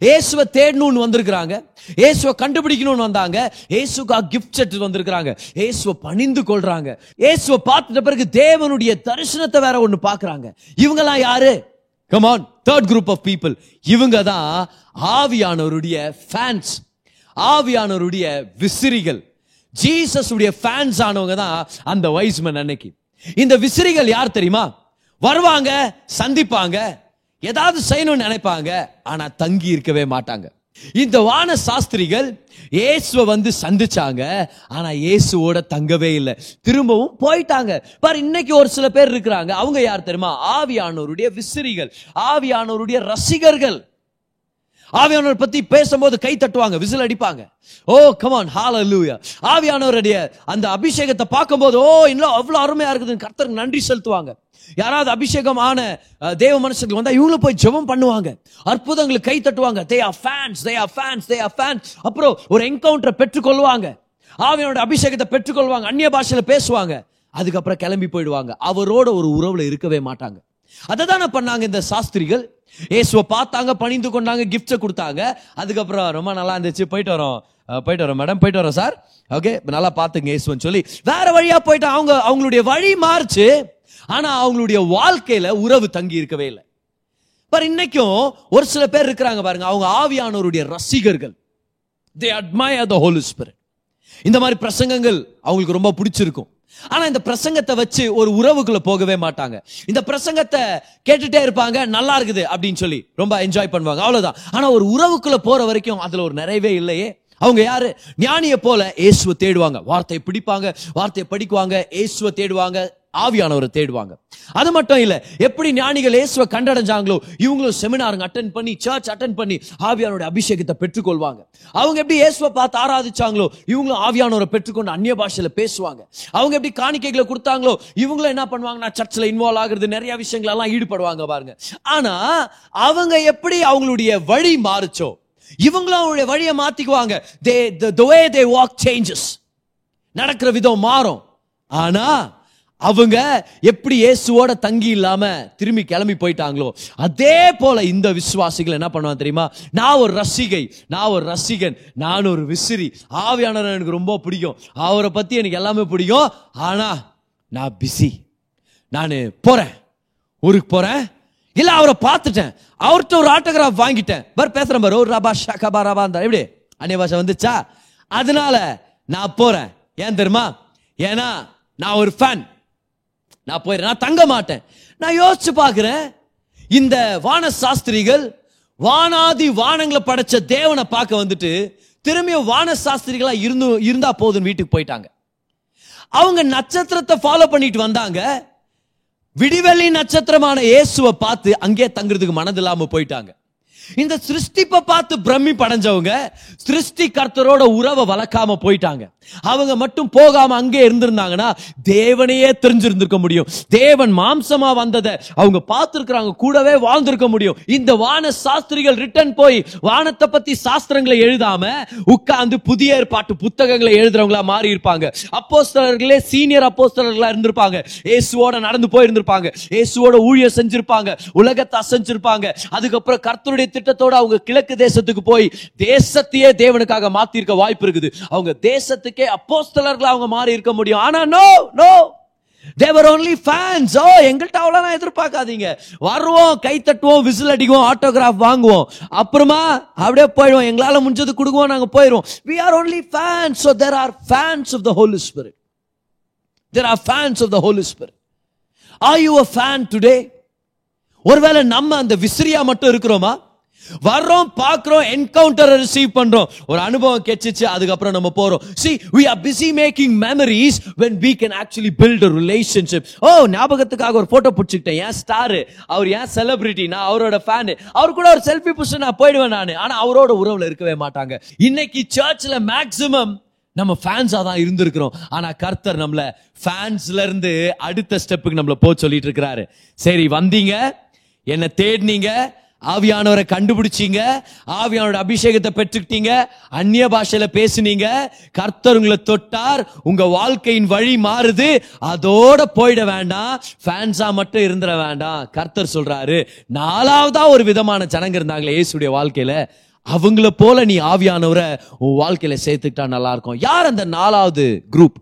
இயேசுவை தேடணும்னு வந்திருக்கிறாங்க. இயேசுவை கண்டுபிடிக்கணும்னு வந்தாங்க. இயேசுக்காக கிஃப்ட் செட் வந்திருக்கிறாங்க. இயேசுவை பணிந்து கொள்றாங்க. இயேசுவை பார்த்துட்ட பிறகு தேவனுடைய தரிசனத்தை வேற ஒண்ணு பாக்குறாங்க இவங்கெல்லாம் யாரு? Come on third group of people இவங்க தான் ஆவியானவருடைய ஃபேன்ஸ் ஆவியானவருடைய விசிறிகள். ஜீசஸ் உடைய ஃபேன்ஸ் ஆனவங்க தான் அந்த வைஸ்மன் அன்னைக்கு. இந்த விசிறிகள் யார் தெரியுமா? வருவாங்க சந்திப்பாங்க ஏதாவது செய்யணும்னு நினைப்பாங்க ஆனா தங்கி இருக்கவே மாட்டாங்க. இந்த வான சாஸ்திரிகள் இயேசுவை வந்து சந்திச்சாங்க ஆனா இயேசுவோட தங்கவே இல்லை. திரும்பவும் போயிட்டாங்க. பாரு இன்னைக்கு ஒரு சில பேர் இருக்கிறாங்க. அவங்க யார் தெரியுமா? ஆவியானோருடைய விசிறிகள் ஆவியானோருடைய ரசிகர்கள். ஆவியானவர் பத்தி பேசும்போது கை தட்டுவாங்க விசில் அடிப்பாங்க. ஓ கமான் ஹalleluya ஆவியானவருடைய அந்த அபிஷேகத்தை பார்க்கும்போது ஓ இன்னும் அவ்வளோ அருமையா இருக்குதுன்னு கர்த்தருக்கு நன்றி செலுத்துவாங்க. யாராவது அபிஷேகம் ஆன தேவ மனுஷத்துக்கு வந்தா இவங்களும் போய் ஜெபம் பண்ணுவாங்க. அற்புதங்களுக்கு கை தட்டுவாங்க. They are fans they are fans they are fans அப்புறம் ஒரு என்கவுண்டரை பெற்றுக்கொள்வாங்க. ஆவியானோட அபிஷேகத்தை பெற்றுக்கொள்வாங்க. அந்நிய பாஷையில் பேசுவாங்க. அதுக்கப்புறம் கிளம்பி போயிடுவாங்க. அவரோட ஒரு உறவுல இருக்கவே மாட்டாங்க. அதை தானே பண்ணாங்க இந்த சாஸ்திரிகள்? ஏசுவை பார்த்தாங்க பணிந்து கொண்டாங்க கிஃப்ட்ஸை கொடுத்தாங்க. அதுக்கப்புறம் ரொம்ப நல்லா இருந்துச்சு. போயிட்டு வரோம். போயிட்டு வரோம். மேடம் போயிட்டு வரோம் சார். ஓகே நல்லா பார்த்துங்க இயேசுன்னு சொல்லி. வேற வழியா போயிட்டு அவங்க அவங்களுடைய வழி மாறுச்சு. ஆனா அவங்களுடைய வாழ்க்கையில உறவு தங்கி இருக்கவே இல்லை. பாரு இன்னைக்கும் ஒரு சில பேர் இருக்கிறாங்க பாருங்க. அவங்க ஆவியானவருடைய ரசிகர்கள். They admire the holy spirit இந்த மாதிரி பிரசங்கங்கள் அவங்களுக்கு ரொம்ப பிடிச்சிருக்கும். ஆனா இந்த பிரசங்கத்தை வச்சு ஒரு உறவுக்குள்ள போகவே மாட்டாங்க. இந்த பிரசங்கத்தை கேட்டுட்டே இருப்பாங்க நல்லா இருக்குது அப்படின்னு சொல்லி ரொம்ப என்ஜாய் பண்ணுவாங்க. அவ்வளவுதான். ஆனா ஒரு உறவுக்குள்ள போற வரைக்கும் அதுல ஒரு நிறைவே இல்லையே. அவங்க யாரு? ஞானிய போல இயேசுவை தேடுவாங்க. வார்த்தையை பிடிப்பாங்க வார்த்தையை படிக்குவாங்க இயேசுவை தேடுவாங்க. ஆவியானவரை தேடுவாங்க. அது மட்டும் இல்ல எப்படி ஞானிகள் இயேசுவை கண்டடைஞ்சாங்களோ இவங்களும் செமினாருங்க அட்டன் பண்ணி சர்ச் அட்டன் பண்ணி ஆவியானோட அபிஷேகத்தை பெற்றுக்கொள்வாங்க. அவங்க எப்படி இயேசுவை பார்த்து ஆராதிச்சாங்களோ இவங்களும் ஆவியானவரை பெற்றுக்கொண்டு அந்நிய பாஷையில பேசுவாங்க. அவங்க எப்படி காணிக்கைகளை கொடுத்தாங்களோ இவங்களும் என்ன பண்ணுவாங்கன்னா சர்ச்சில் இன்வால்வ் ஆகுறது நிறைய விஷயங்கள் எல்லாம் ஈடுபடுவாங்க பாருங்க. ஆனா அவங்க எப்படி அவங்களுடைய வழி மாறுச்சோ இவங்களும் அவங்களுடைய வழியை மாத்திக்குவாங்க. They the way they walk changes நடக்கிற விதம் மாறும். ஆனா அவங்க எப்படி இயேசுவோட தங்கி இல்லாம திரும்பி கிளம்பி போயிட்டாங்களோ அதே போல இந்த விசுவாசிகள் என்ன பண்ணுவாங்க தெரியுமா? நான் ஒரு ரசிகை நான் ஒரு ரசிகன் நான் ஒரு விசிறி. ஆவியானவர் எனக்கு ரொம்ப பிடிக்கும். அவரை பத்தி எனக்கு எல்லாமே பிடிக்கும். ஆனா நான் பிஸி நான் போறேன். ஊருக்கு போறேன். இல்ல அவரை பார்த்துட்டேன். அவர்கிட்ட ஒரு ஆட்டோகிராஃப் வாங்கிட்டேன். பர் பேசுறேன் பாரு. ஒரு ரபா ஷகபா ரபா இருந்தா எப்படி? அந்நிய பாஷை வந்துச்சா? அதனால நான் போறேன். ஏன் தெரியுமா? ஏன்னா நான் ஒரு ஃபேன் நான் போயிடுறேன் நான் தங்க மாட்டேன். நான் யோசிச்சு பார்க்குறேன் இந்த வான சாஸ்திரிகள் வானாதி வானங்களை படைச்ச தேவனை பார்க்க வந்துட்டு திரும்பியும் வான சாஸ்திரிகளா இருந்து இருந்தா போதுன்னு வீட்டுக்கு போயிட்டாங்க. அவங்க நட்சத்திரத்தை ஃபாலோ பண்ணிட்டு வந்தாங்க. விடிவெளி நட்சத்திரமான இயேசுவை பார்த்து அங்கே தங்குறதுக்கு மனதில்லாமல் போயிட்டாங்க. இந்த சிருஷ்டிப்பை பார்த்து பிரம்மி படைஞ்சவங்க சிருஷ்டி கர்த்தரோட உறவை வளர்க்காம போயிட்டாங்க. அவங்க மட்டும் போகாம அங்கே இருந்திருந்தாங்கன்னா தேவனையே தெரிஞ்சிருந்திருக்க முடியும். தேவன் மாம்சமா வந்ததை அவங்க பார்த்திருக்கிறாங்க கூடவே வாழ்ந்திருக்க முடியும். இந்த வான சாஸ்திரிகள் ரிட்டன் போய் வானத்தை பத்தி சாஸ்திரங்களை எழுதாம உட்கார்ந்து புதிய ஏற்பாட்டு புத்தகங்களை எழுதுறவங்களா மாறி இருப்பாங்க. அப்போஸ்தலர்களே சீனியர் அப்போஸ்தலர்களா இருந்திருப்பாங்க. இயேசுவோட நடந்து போயிருந்திருப்பாங்க. இயேசுவோட ஊழியர் செஞ்சிருப்பாங்க. உலகத்தை அசைஞ்சிருப்பாங்க. அதுக்கப்புறம் கர்த்தருடைய திட்டத்தோட அவங்க கிழக்கு தேசத்துக்கு போய் தேசத்தையே தேவனுக்காக மாத்திருக்க வாய்ப்பு இருக்குது. அவங்க தேசத்துக்கு அப்போஸ்தலர்களா அவங்க மாறி இருக்க முடியும். ஆனா no no they're only fans oh எங்கள்கிட்ட அவ்வளோ எதிர்பார்க்காதீங்க. வருவோம் கை தட்டுவோம் விசில் அடிக்குவோம் ஆட்டோகிராஃப் வாங்குவோம். அப்புறமா அப்படியே போயிடுவோம். எங்களால் முடிஞ்சது கொடுக்குவோம் நாங்கள் போயிடுவோம். We are only fans so there are fans of the holy spirit there are fans of the holy spirit are you a fan today ஒருவேளை நம்ம அந்த விசிறியா மட்டும் இருக்கிறோமா? வர்றோம் பார்க்குறோம் என்கவுண்டரை ரிசீவ் பண்றோம். ஒரு அனுபவம் கெச்சிச்சு அதுக்கப்புறம் நம்ம போகிறோம் see we are busy making memories when we can actually build relationship ஓ ஞாபகத்துக்காக ஒரு ஃபோட்டோ பிடிச்சிக்கிட்டேன். ஏன் ஸ்டாரு அவர் ஏன் செலிபிரிட்டி நான் அவரோட ஃபேன் அவர் கூட ஒரு செல்ஃபி புடிச்சு நான் போயிடுவேன் நான். ஆனால் அவரோட உறவுல இருக்கவே மாட்டாங்க. இன்னைக்கு சர்ச்ல மேக்சிமம் நம்ம ஃபேன்ஸா தான் இருந்திருக்கிறோம். ஆனா கர்த்தர் நம்மள ஃபேன்ஸ்ல இருந்து அடுத்த ஸ்டெப்புக்கு நம்மள போ சொல்லிட்டு இருக்கிறாரு. சரி வந்தீங்க. என்ன தேடினீங்க. ஆவியானவரை கண்டுபிடிச்சீங்க ஆவியானோட அபிஷேகத்தை பெற்றுக்கிட்டீங்க அந்நிய பாஷையில பேசுனீங்க கர்த்தர் உங்களை தொட்டார் உங்க வாழ்க்கையின் வழி மாறுது அதோட போயிட வேண்டாம் ஃபேன்ஸா மட்டும் இருந்துட வேண்டாம் கர்த்தர் சொல்றாரு. நாலாவதா ஒரு விதமான ஜனங்க இருந்தாங்களே இயேசுடைய வாழ்க்கையில. அவங்கள போல நீ ஆவியானவரை உன் வாழ்க்கையில சேர்த்துக்கிட்டா நல்லா இருக்கும் யார் அந்த நாலாவது குரூப்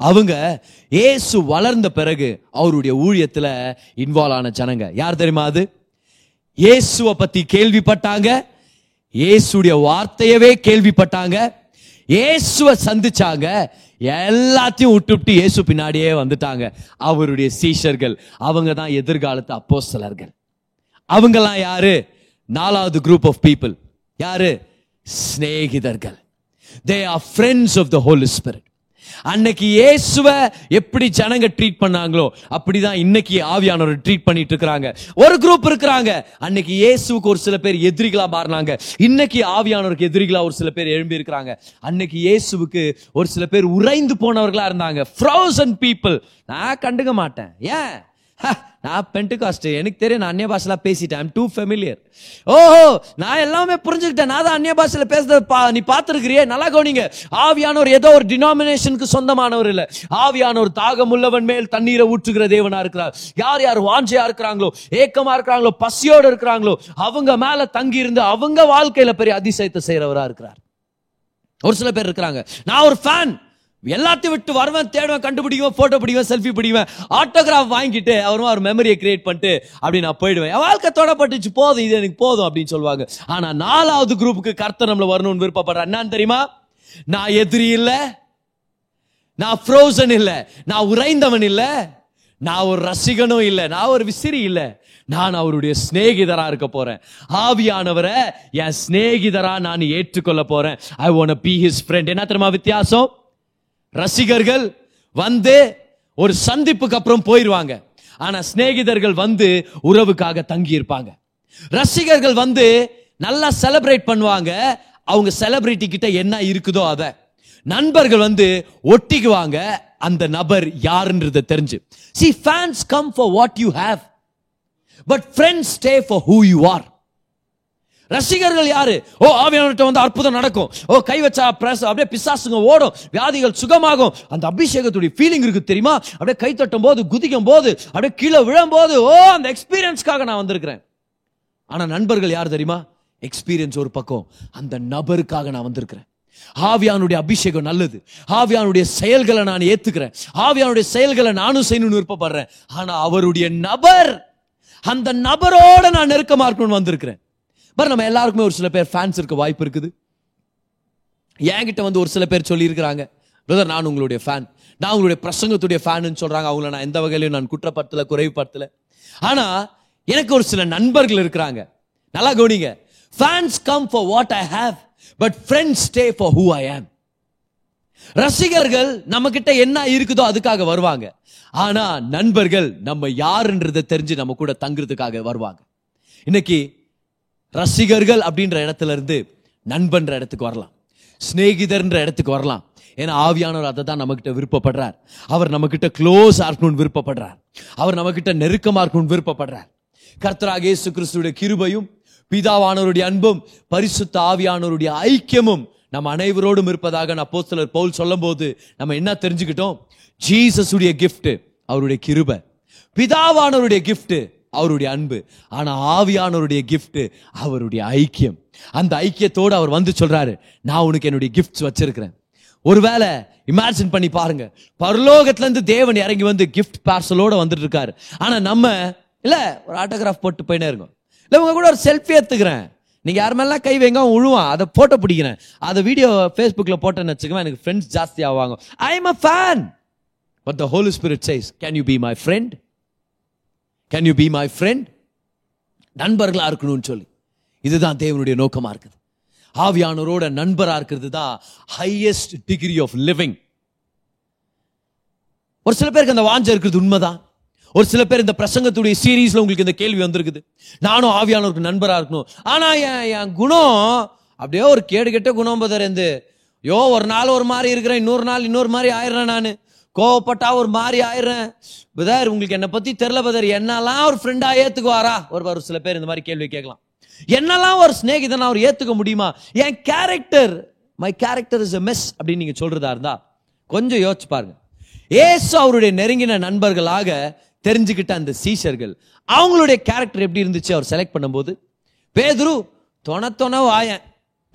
அவங்க ஏசு வளர்ந்த பிறகு அவருடைய ஊழியத்தில் இன்வால்வ் ஆன ஜனங்க. யார் தெரியுமா அது? இயேசுவை பத்தி கேள்விப்பட்டாங்க. இயேசுடைய வார்த்தையவே கேள்விப்பட்டாங்க. இயேசுவை சந்திச்சாங்க. எல்லாத்தையும் விட்டு விட்டு இயேசு பின்னாடியே வந்துட்டாங்க. அவருடைய சீஷர்கள் அவங்க தான் எதிர்காலத்து அப்போஸ்தலர்கள். அவங்கெல்லாம் யாரு? நாலாவது குரூப் ஆஃப் பீப்புள் யாரு? சிநேகிதர்கள். They are friends of the holy spirit அன்னைக்கு இயேசுவ எப்படி ஜனங்க ட்ரீட் பண்ணாங்களோ அப்படிதான் இன்னைக்கு ஆவியானவர் ட்ரீட் பண்ணிட்டு இருக்கிறாங்க. ஒரு குரூப் இருக்கிறாங்க. அன்னைக்கு இயேசுவுக்கு ஒரு சில பேர் எதிரிகளா மாறினாங்க. இன்னைக்கு ஆவியானவருக்கு எதிரிகளா ஒரு சில பேர் எழும்பி இருக்கிறாங்க. அன்னைக்கு இயேசுவுக்கு ஒரு சில பேர் உறைந்து போனவர்களா இருந்தாங்க. ஃப்ரோசன் பீப்புள் நான் கண்டுக்க மாட்டேன். ஏன்? ஹ, நான் பென்டிகாஸ்ட் எனக்கு தெரியும் நான் அந்நிய பாஷையில் பேசிட்டேன். ஐம் டூ ஃபெமிலியர் ஓஹோ நான் எல்லாமே புரிஞ்சுக்கிட்டேன். நான் தான் அந்நிய பாஷையில் பேசுறது பா நீ பார்த்துருக்கிறியே? நல்லா கவனிங்க. ஆவியானவர் ஏதோ ஒரு டினாமினேஷனுக்கு சொந்தமானவர் இல்லை. ஆவியானவர் தாகமுள்ளவன் மேல் தண்ணீரை ஊற்றுகிற தேவனா இருக்கிறார். யார் யார் வாஞ்சையா இருக்கிறாங்களோ ஏக்கமா இருக்கிறாங்களோ பசியோடு இருக்கிறாங்களோ அவங்க மேல தங்கி இருந்து அவங்க வாழ்க்கையில பெரிய அதிசயத்தை செய்யறவரா இருக்கிறார். ஒரு சில பேர் இருக்கிறாங்க. நான் ஒரு ஃபேன் எல்லாத்தையும் விட்டு வருவேன் தேடுவேன் கண்டுபிடிக்குவேன் போட்டோ பிடிக்குவேன் செல்ஃபி பிடிக்குவேன். ஆட்டோகிராஃப் வாங்கிட்டு அவரும் அவர் மெமரியை கிரியேட் பண்ணிட்டு அப்படி நான் போயிடுவேன். வாழ்க்கை தொடப்பட்டுச்சு போதும் இது எனக்கு போதும் அப்படின்னு சொல்லுவாங்க. ஆனா நாலாவது குரூப்புக்கு கர்த்தர் நம்மள வரணும்னு விருப்பப்படுறேன் என்னன்னு தெரியுமா? நான் எதிரி இல்ல நான் ஃப்ரோசன் இல்ல நான் உறைந்தவன் இல்ல நான் ஒரு ரசிகனும் இல்ல நான் ஒரு விசிறி இல்ல. நான் அவருடைய சிநேகிதரா இருக்க போறேன். ஆவியானவரை என் சிநேகிதரா நான் ஏற்றுக்கொள்ள போறேன். I want be his friend என்ன தெரியுமா வித்தியாசம்? ரசிகர்கள் வந்து ஒரு சந்திப்புக்கு அப்புறம் போயிருவாங்க. ஆனா சிநேகிதர்கள் வந்து உறவுக்காக தங்கி இருப்பாங்க ரசிகர்கள் வந்து நல்லா செலிப்ரேட் பண்ணுவாங்க. அவங்க செலிபிரிட்டி கிட்ட என்ன இருக்குதோ அதை. நண்பர்கள் வந்து ஒட்டிக்குவாங்க. அந்த நபர் யாருன்றத தெரிஞ்சு. See fans come for what you have but friends stay for who you are ரசிகர்கள் யாரு? ஓ ஆவியானவர்கிட்ட வந்து அற்புதம் நடக்கும். ஓ கை வச்சா பிரஸ் அப்படியே பிசாசுங்க ஓடும். வியாதிகள் சுகமாகும். அந்த அபிஷேகத்துடைய ஃபீலிங் இருக்கு தெரியுமா? அப்படியே கை தட்டும் போது குதிக்கும் போது அப்படியே கீழே விழும் போது ஓ அந்த எக்ஸ்பீரியன்ஸ்க்காக நான் வந்திருக்கிறேன். ஆனா நண்பர்கள் யார் தெரியுமா? எக்ஸ்பீரியன்ஸ் ஒரு பக்கம். அந்த நபருக்காக நான் வந்திருக்கிறேன். ஆவியானுடைய அபிஷேகம் நல்லது. ஆவியானுடைய செயல்களை நான் ஏத்துக்கிறேன். ஆவியானுடைய செயல்களை நானும் செய்யணும்னு விருப்பப்படுறேன். ஆனா அவருடைய நபர் அந்த நபரோட நான் நெருக்கமா இருக்கணும்னு வந்திருக்கிறேன். பட் நம்ம எல்லாருக்குமே ஒரு சில பேர் ஃபேன்ஸ் இருக்க வாய்ப்பு இருக்குது. என்கிட்ட வந்து ஒரு சில பேர் சொல்லியிருக்கிறாங்க பிரதர் நான் உங்களுடைய ஃபேன் நான் உங்களுடைய பிரசங்கத்துடைய ஃபேனுன்னு சொல்கிறாங்க அவங்கள நான் எந்த வகையிலையும் நான் குற்றப்படுத்தல குறைவுபடுத்தல. ஆனால் எனக்கு ஒரு சில நண்பர்கள் இருக்கிறாங்க. நல்லா கவனிங்க. Fans come for what I have but friends stay for who I am ரசிகர்கள் நம்ம கிட்ட என்ன இருக்குதோ அதுக்காக வருவாங்க. ஆனா நண்பர்கள் நம்ம யாருன்றதை தெரிஞ்சு நம்ம கூட தங்குறதுக்காக வருவாங்க. இன்னைக்கு ரசிகர்கள் அப்படின்ற இடத்துல இருந்து நண்பன்ற இடத்துக்கு வரலாம். சிநேகிதர்ன்ற இடத்துக்கு வரலாம். ஏன்னா ஆவியானவர் அதை தான் நம்மக்கிட்ட விருப்பப்படுறார். அவர் நம்மக்கிட்ட க்ளோஸாக க்ளோஸ் இருக்கணும்னு விருப்பப்படுறார். அவர் நம்மக்கிட்ட நெருக்கமாக இருக்கணும்னு விருப்பப்படுறார். கர்த்தராக இயேசு கிறிஸ்துடைய கிருபையும் பிதாவானவருடைய அன்பும் பரிசுத்த ஆவியானவருடைய ஐக்கியமும் நம்ம அனைவரோடும் இருப்பதாக நான் போஸ்தலர் பவுல் சொல்லும்போது நம்ம என்ன தெரிஞ்சுக்கிட்டோம்? ஜீசஸுடைய கிஃப்ட் அவருடைய கிருபை. பிதாவானவருடைய கிஃப்ட் அவருடைய அன்பு. ஆனால் ஆவியானவருடைய கிஃப்ட்டு அவருடைய ஐக்கியம். அந்த ஐக்கியத்தோடு அவர் வந்து சொல்றாரு நான் உனக்கு என்னுடைய கிஃப்ட்ஸ் வச்சிருக்கிறேன். ஒருவேளை இமேஜின் பண்ணி பாருங்க. பரலோகத்துலேருந்து தேவன் இறங்கி வந்து கிஃப்ட் பார்சலோட வந்துட்டு இருக்காரு ஆனால் நம்ம இல்லை ஒரு ஆட்டோகிராஃப் போட்டு போயினே இருக்கோம். இல்லை உங்க கூட ஒரு செல்ஃபி எடுத்துக்கிறேன். நீங்கள் யார் மேலாம் கை வைங்க உழுவான். அதை போட்டோ பிடிக்கிறேன். அதை வீடியோ ஃபேஸ்புக்கில் போட்டேன்னு வச்சுக்கோங்க எனக்கு ஃப்ரெண்ட்ஸ் ஜாஸ்தி ஆவாங்க I am a fan but the holy spirit says can you be my friend can you be my friend நண்பர்களாக இருக்கணும்னு சொல்லி. இதுதான் தேவனுடைய நோக்கமாக இருக்குது. ஆவியானவரோட நண்பராக இருக்கிறது தான் ஹையஸ்ட் டிகிரி ஆஃப் லிவிங் ஒரு சில பேருக்கு அந்த வாஞ்சை இருக்கிறது உண்மைதான். ஒரு சில பேர் இந்த பிரசங்கத்துடைய சீரீஸ்ல உங்களுக்கு இந்த கேள்வி வந்திருக்குது. நானும் ஆவியானவருக்கு நண்பரா இருக்கணும். ஆனா என் என் குணம் அப்படியே ஒரு கேடு கெட்ட குணம் பதர் இருந்து யோ ஒரு நாள் ஒரு மாதிரி இருக்கிறேன் இன்னொரு நாள் இன்னொரு மாதிரி ஆயிடுறேன் நான். கோவப்பட்டா ஒரு மாதிரி ஆயிடுறேன். பதார் உங்களுக்கு என்னை பத்தி தெரில பதார். என்னெல்லாம் ஒரு ஃப்ரெண்டா ஏத்துக்குவாரா? ஒரு ஒரு சில பேர் இந்த மாதிரி கேள்வி கேட்கலாம். என்னெல்லாம் ஒரு சிநேகிதனா அவர் ஏத்துக்க முடியுமா? என் character my character is a mess அப்படின்னு நீங்க சொல்றதா இருந்தா கொஞ்சம் யோசிச்சு பாருங்க. ஏசு அவருடைய நெருங்கின நண்பர்களாக தெரிஞ்சுக்கிட்ட அந்த சீஷர்கள் அவங்களுடைய கேரக்டர் எப்படி இருந்துச்சு அவர் செலக்ட் பண்ணும்போது? பேதுரு தொண தொண வாயன்.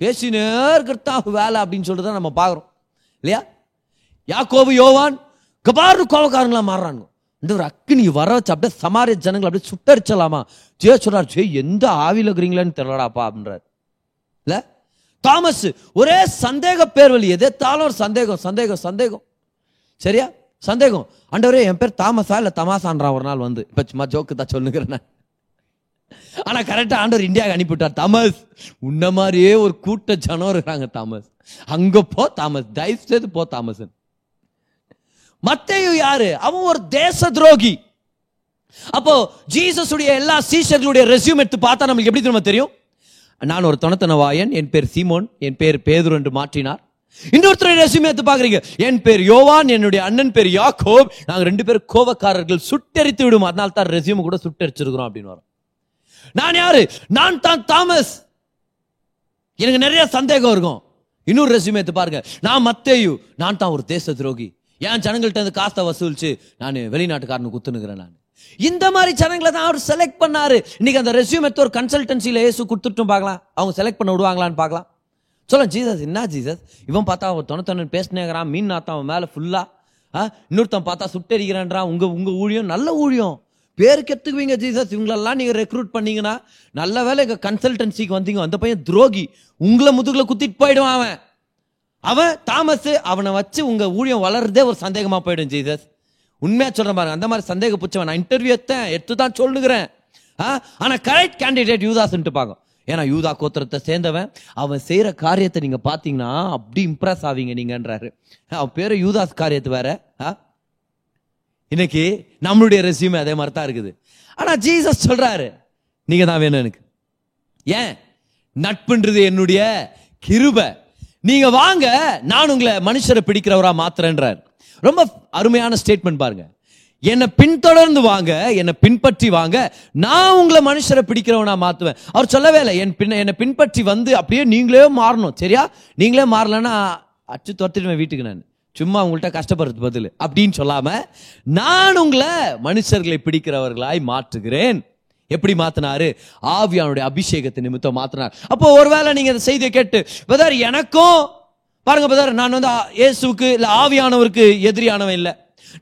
பேசினே இருக்கிறதான் வேலை அப்படின்னு சொல்லிட்டு தான் நம்ம பார்க்குறோம். இல்லையா? யாக்கோபு யோவான் கபாரு கோவக்காரங்களா மாறுறாங்க இந்த ஒரு அக்னி வர வச்சு அப்படியே சமாரிய ஜனங்களை அப்படியே சுட்டரிச்சலாமா? ஜெய சொல்றாரு ஜெய் எந்த ஆவியில் இருக்கிறீங்களான்னு தெரியலடாப்பா அப்படின்றாரு. இல்ல? தாமஸ் ஒரே சந்தேக பேர் வழி எதாலும் ஒரு சந்தேகம் சந்தேகம் சந்தேகம். சரியா? சந்தேகம். ஆண்டவரே என் பேர் தாமஸா இல்லை தமாசான்றான் ஒரு நாள் வந்து. இப்போ சும்மா ஜோக்கு தான் சொல்லுங்கிறேன் ஆனால் கரெக்டாக ஆண்டவர் இந்தியாவுக்கு அனுப்பிவிட்டார் தாமஸ். உன்ன மாதிரியே ஒரு கூட்ட ஜனம் இருக்கிறாங்க தாமஸ். அங்கே போ தாமஸ். தயவு செய்து போ தாமஸ் மத்தேயு யாரு? அவன் ஒரு தேச துரோகி அப்போ ஜீசஸுடைய எல்லா சீஷர்களுடைய ரெசியூம் எடுத்து பார்த்தா நமக்கு எப்படி தெரியுமா தெரியும்? நான் ஒரு துணத்தன வாயன் என் பேர் சீமோன் என் பேர் பேதுரு என்று மாற்றினார். இன்னொருத்தர் ரெஸ்யூம் எடுத்து பாக்குறீங்க என் பேர் யோவான் என்னுடைய அண்ணன் பேர் யாக்கோப். நாங்க ரெண்டு பேரும் கோபக்காரர்கள் சுட்டெரித்து விடும் அதனால தான் ரெசியூம் கூட சுட்டெரிச்சிருக்கிறோம் அப்படின்னு வரும். நான் யாரு? நான் தான் தாமஸ். எனக்கு நிறைய சந்தேகம் இருக்கும். இன்னொரு ரெஸ்யூம் எடுத்து பாருங்க. நான் மத்தேயு. நான் தான் ஒரு தேச துரோகி ஏன் ஜனங்கள்ட்ட இருந்து காசை வசூலிச்சு நான் வெளிநாட்டுக்காரனு குத்துனுக்கிறேன் நான். இந்த மாதிரி ஜனங்களை தான் அவர் செலக்ட் பண்ணாரு. இன்னைக்கு அந்த ரெசியூம் எடுத்து ஒரு கன்சல்டன்சியில் ஏசு கொடுத்துட்டும் பார்க்கலாம். அவங்க செலக்ட் பண்ண விடுவாங்களான்னு பார்க்கலாம். சொல்ல ஜீசஸ் என்ன ஜீசஸ்? இவன் பார்த்தா அவன் தொணத்தொன்னு பேசினேங்கிறான். மீன் நாத்தான் அவன் மேலே ஃபுல்லாக இன்னொருத்தன் பார்த்தா சுட்டெரிக்கிறான்றான். உங்கள் உங்கள் ஊழியம் நல்ல ஊழியம். பேருக்கு எடுத்துக்குவீங்க ஜீசஸ். இவங்களெல்லாம் நீங்கள் ரெக்ரூட் பண்ணீங்கன்னா நல்ல வேலை எங்கள் கன்சல்டன்சிக்கு வந்தீங்க. அந்த பையன் துரோகி. உங்களை முதுகில் குத்திட்டு போயிடுவான் அவன். அவன் தாமஸ் அவனை வச்சு உங்கள் ஊழியம் வளர்றதே ஒரு சந்தேகமாக போயிடும் ஜீசஸ். உண்மையாக சொல்கிறேன் பாருங்க அந்த மாதிரி சந்தேக பிடிச்சவன் நான் இன்டர்வியூ எடுத்தேன் எடுத்து தான் சொல்லுகிறேன். ஆ? ஆனால் கரெக்ட் கேண்டிடேட் யூதாஸ்ன்ட்டு பார்க்கும். ஏன்னா யூதா கோத்திரத்தை சேர்ந்தவன் அவன் செய்கிற காரியத்தை நீங்கள் பார்த்தீங்கன்னா அப்படி இம்ப்ரெஸ் ஆவீங்க நீங்கன்றாரு. அவன் பேர் யூதாஸ் காரியத்து வேற ஆ? இன்னைக்கு நம்மளுடைய ரெசியூமே அதே மாதிரி தான் இருக்குது. ஆனால் ஜீசஸ் சொல்கிறாரு நீங்கள் தான் வேணும் எனக்கு. ஏன்? நட்புன்றது என்னுடைய கிருபை. நீங்க வாங்க நான் உங்களை மனுஷரை பிடிக்கிறவரா மாத்திரன்றார் ரொம்ப அருமையான ஸ்டேட்மெண்ட் பாருங்க. என்னை பின்தொடர்ந்து வாங்க என்னை பின்பற்றி வாங்க நான் உங்களை மனுஷரை பிடிக்கிறவனா மாத்துவேன். அவர் சொல்லவே இல்லை என் பின் என்னை பின்பற்றி வந்து அப்படியே நீங்களே மாறணும். சரியா? நீங்களே மாறலன்னா அச்சு துரத்திடுவேன் வீட்டுக்கு நான். சும்மா உங்கள்கிட்ட கஷ்டப்படுறது பதில். அப்படின்னு சொல்லாம நான் உங்களை மனுஷர்களை பிடிக்கிறவர்களாய் மாற்றுகிறேன். எப்படி மாத்தினாரு? ஆவியானுடைய அபிஷேகத்தை நிமித்தம் மாத்தினார். அப்போ ஒருவேளை நீங்க அந்த செய்தியை கேட்டு பிரதர் எனக்கும் பாருங்க பிரதர் நான் வந்து இயேசுக்கு இயேசுவுக்கு இல்ல ஆவியானவருக்கு எதிரியானவன் இல்லை.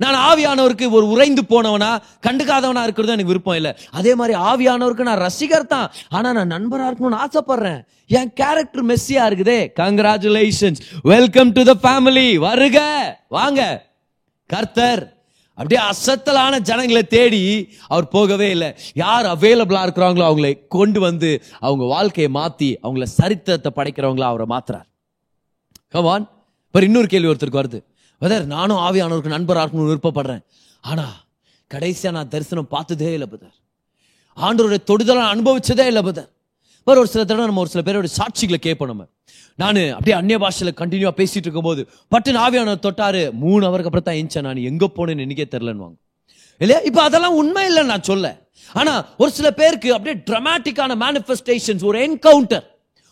நான் ஆவியானவருக்கு ஒரு உறைந்து போனவனா கண்டுக்காதவனா இருக்கிறது எனக்கு விருப்பம் இல்லை. அதே மாதிரி ஆவியானவருக்கு நான் ரசிகர் தான். ஆனா நான் நண்பரா இருக்கணும்னு ஆசைப்படுறேன். என் கேரக்டர் மெஸ்ஸியா இருக்குதே. Congratulations welcome to the family வருக. வாங்க. கர்த்தர் அப்படியே அசத்தலான ஜனங்களை தேடி அவர் போகவே இல்லை. யார் அவைலபிளாக இருக்கிறாங்களோ அவங்களை கொண்டு வந்து அவங்க வாழ்க்கையை மாற்றி அவங்கள சரித்திரத்தை படைக்கிறவங்களா அவரை மாத்துறார். கவான் இப்போ இன்னொரு கேள்வி ஒருத்தருக்கு வருது. பதர் நானும் ஆவியானவருக்கு நண்பராக இருக்கணும்னு விருப்பப்படுறேன். ஆனால் கடைசியாக நான் தரிசனம் பார்த்ததே இல்லை பதர் ஆண்டோருடைய தொடுதலை அனுபவிச்சதே இல்லை பதர் வேற ஒரு சில தடவை நம்ம ஒரு சில பேரோட சாட்சிகளை கேட்போம் நம்ம. நான் அப்படியே அந்நிய பாஷையில் கண்டினியூவாக பேசிட்டு இருக்கும்போது பட்டு ஆவியானவர் தொட்டாரு மூணு அவருக்கு அப்புறம் தான் எஞ்சேன் நான். எங்கே போனேன்னு எனக்கே தெரிலன்னு இல்லையா? இப்போ அதெல்லாம் உண்மை இல்லை நான் சொல்ல. ஆனால் ஒரு சில பேருக்கு அப்படியே ட்ரமாட்டிக்கான மேனிஃபெஸ்டேஷன்ஸ் ஒரு என்கவுண்டர்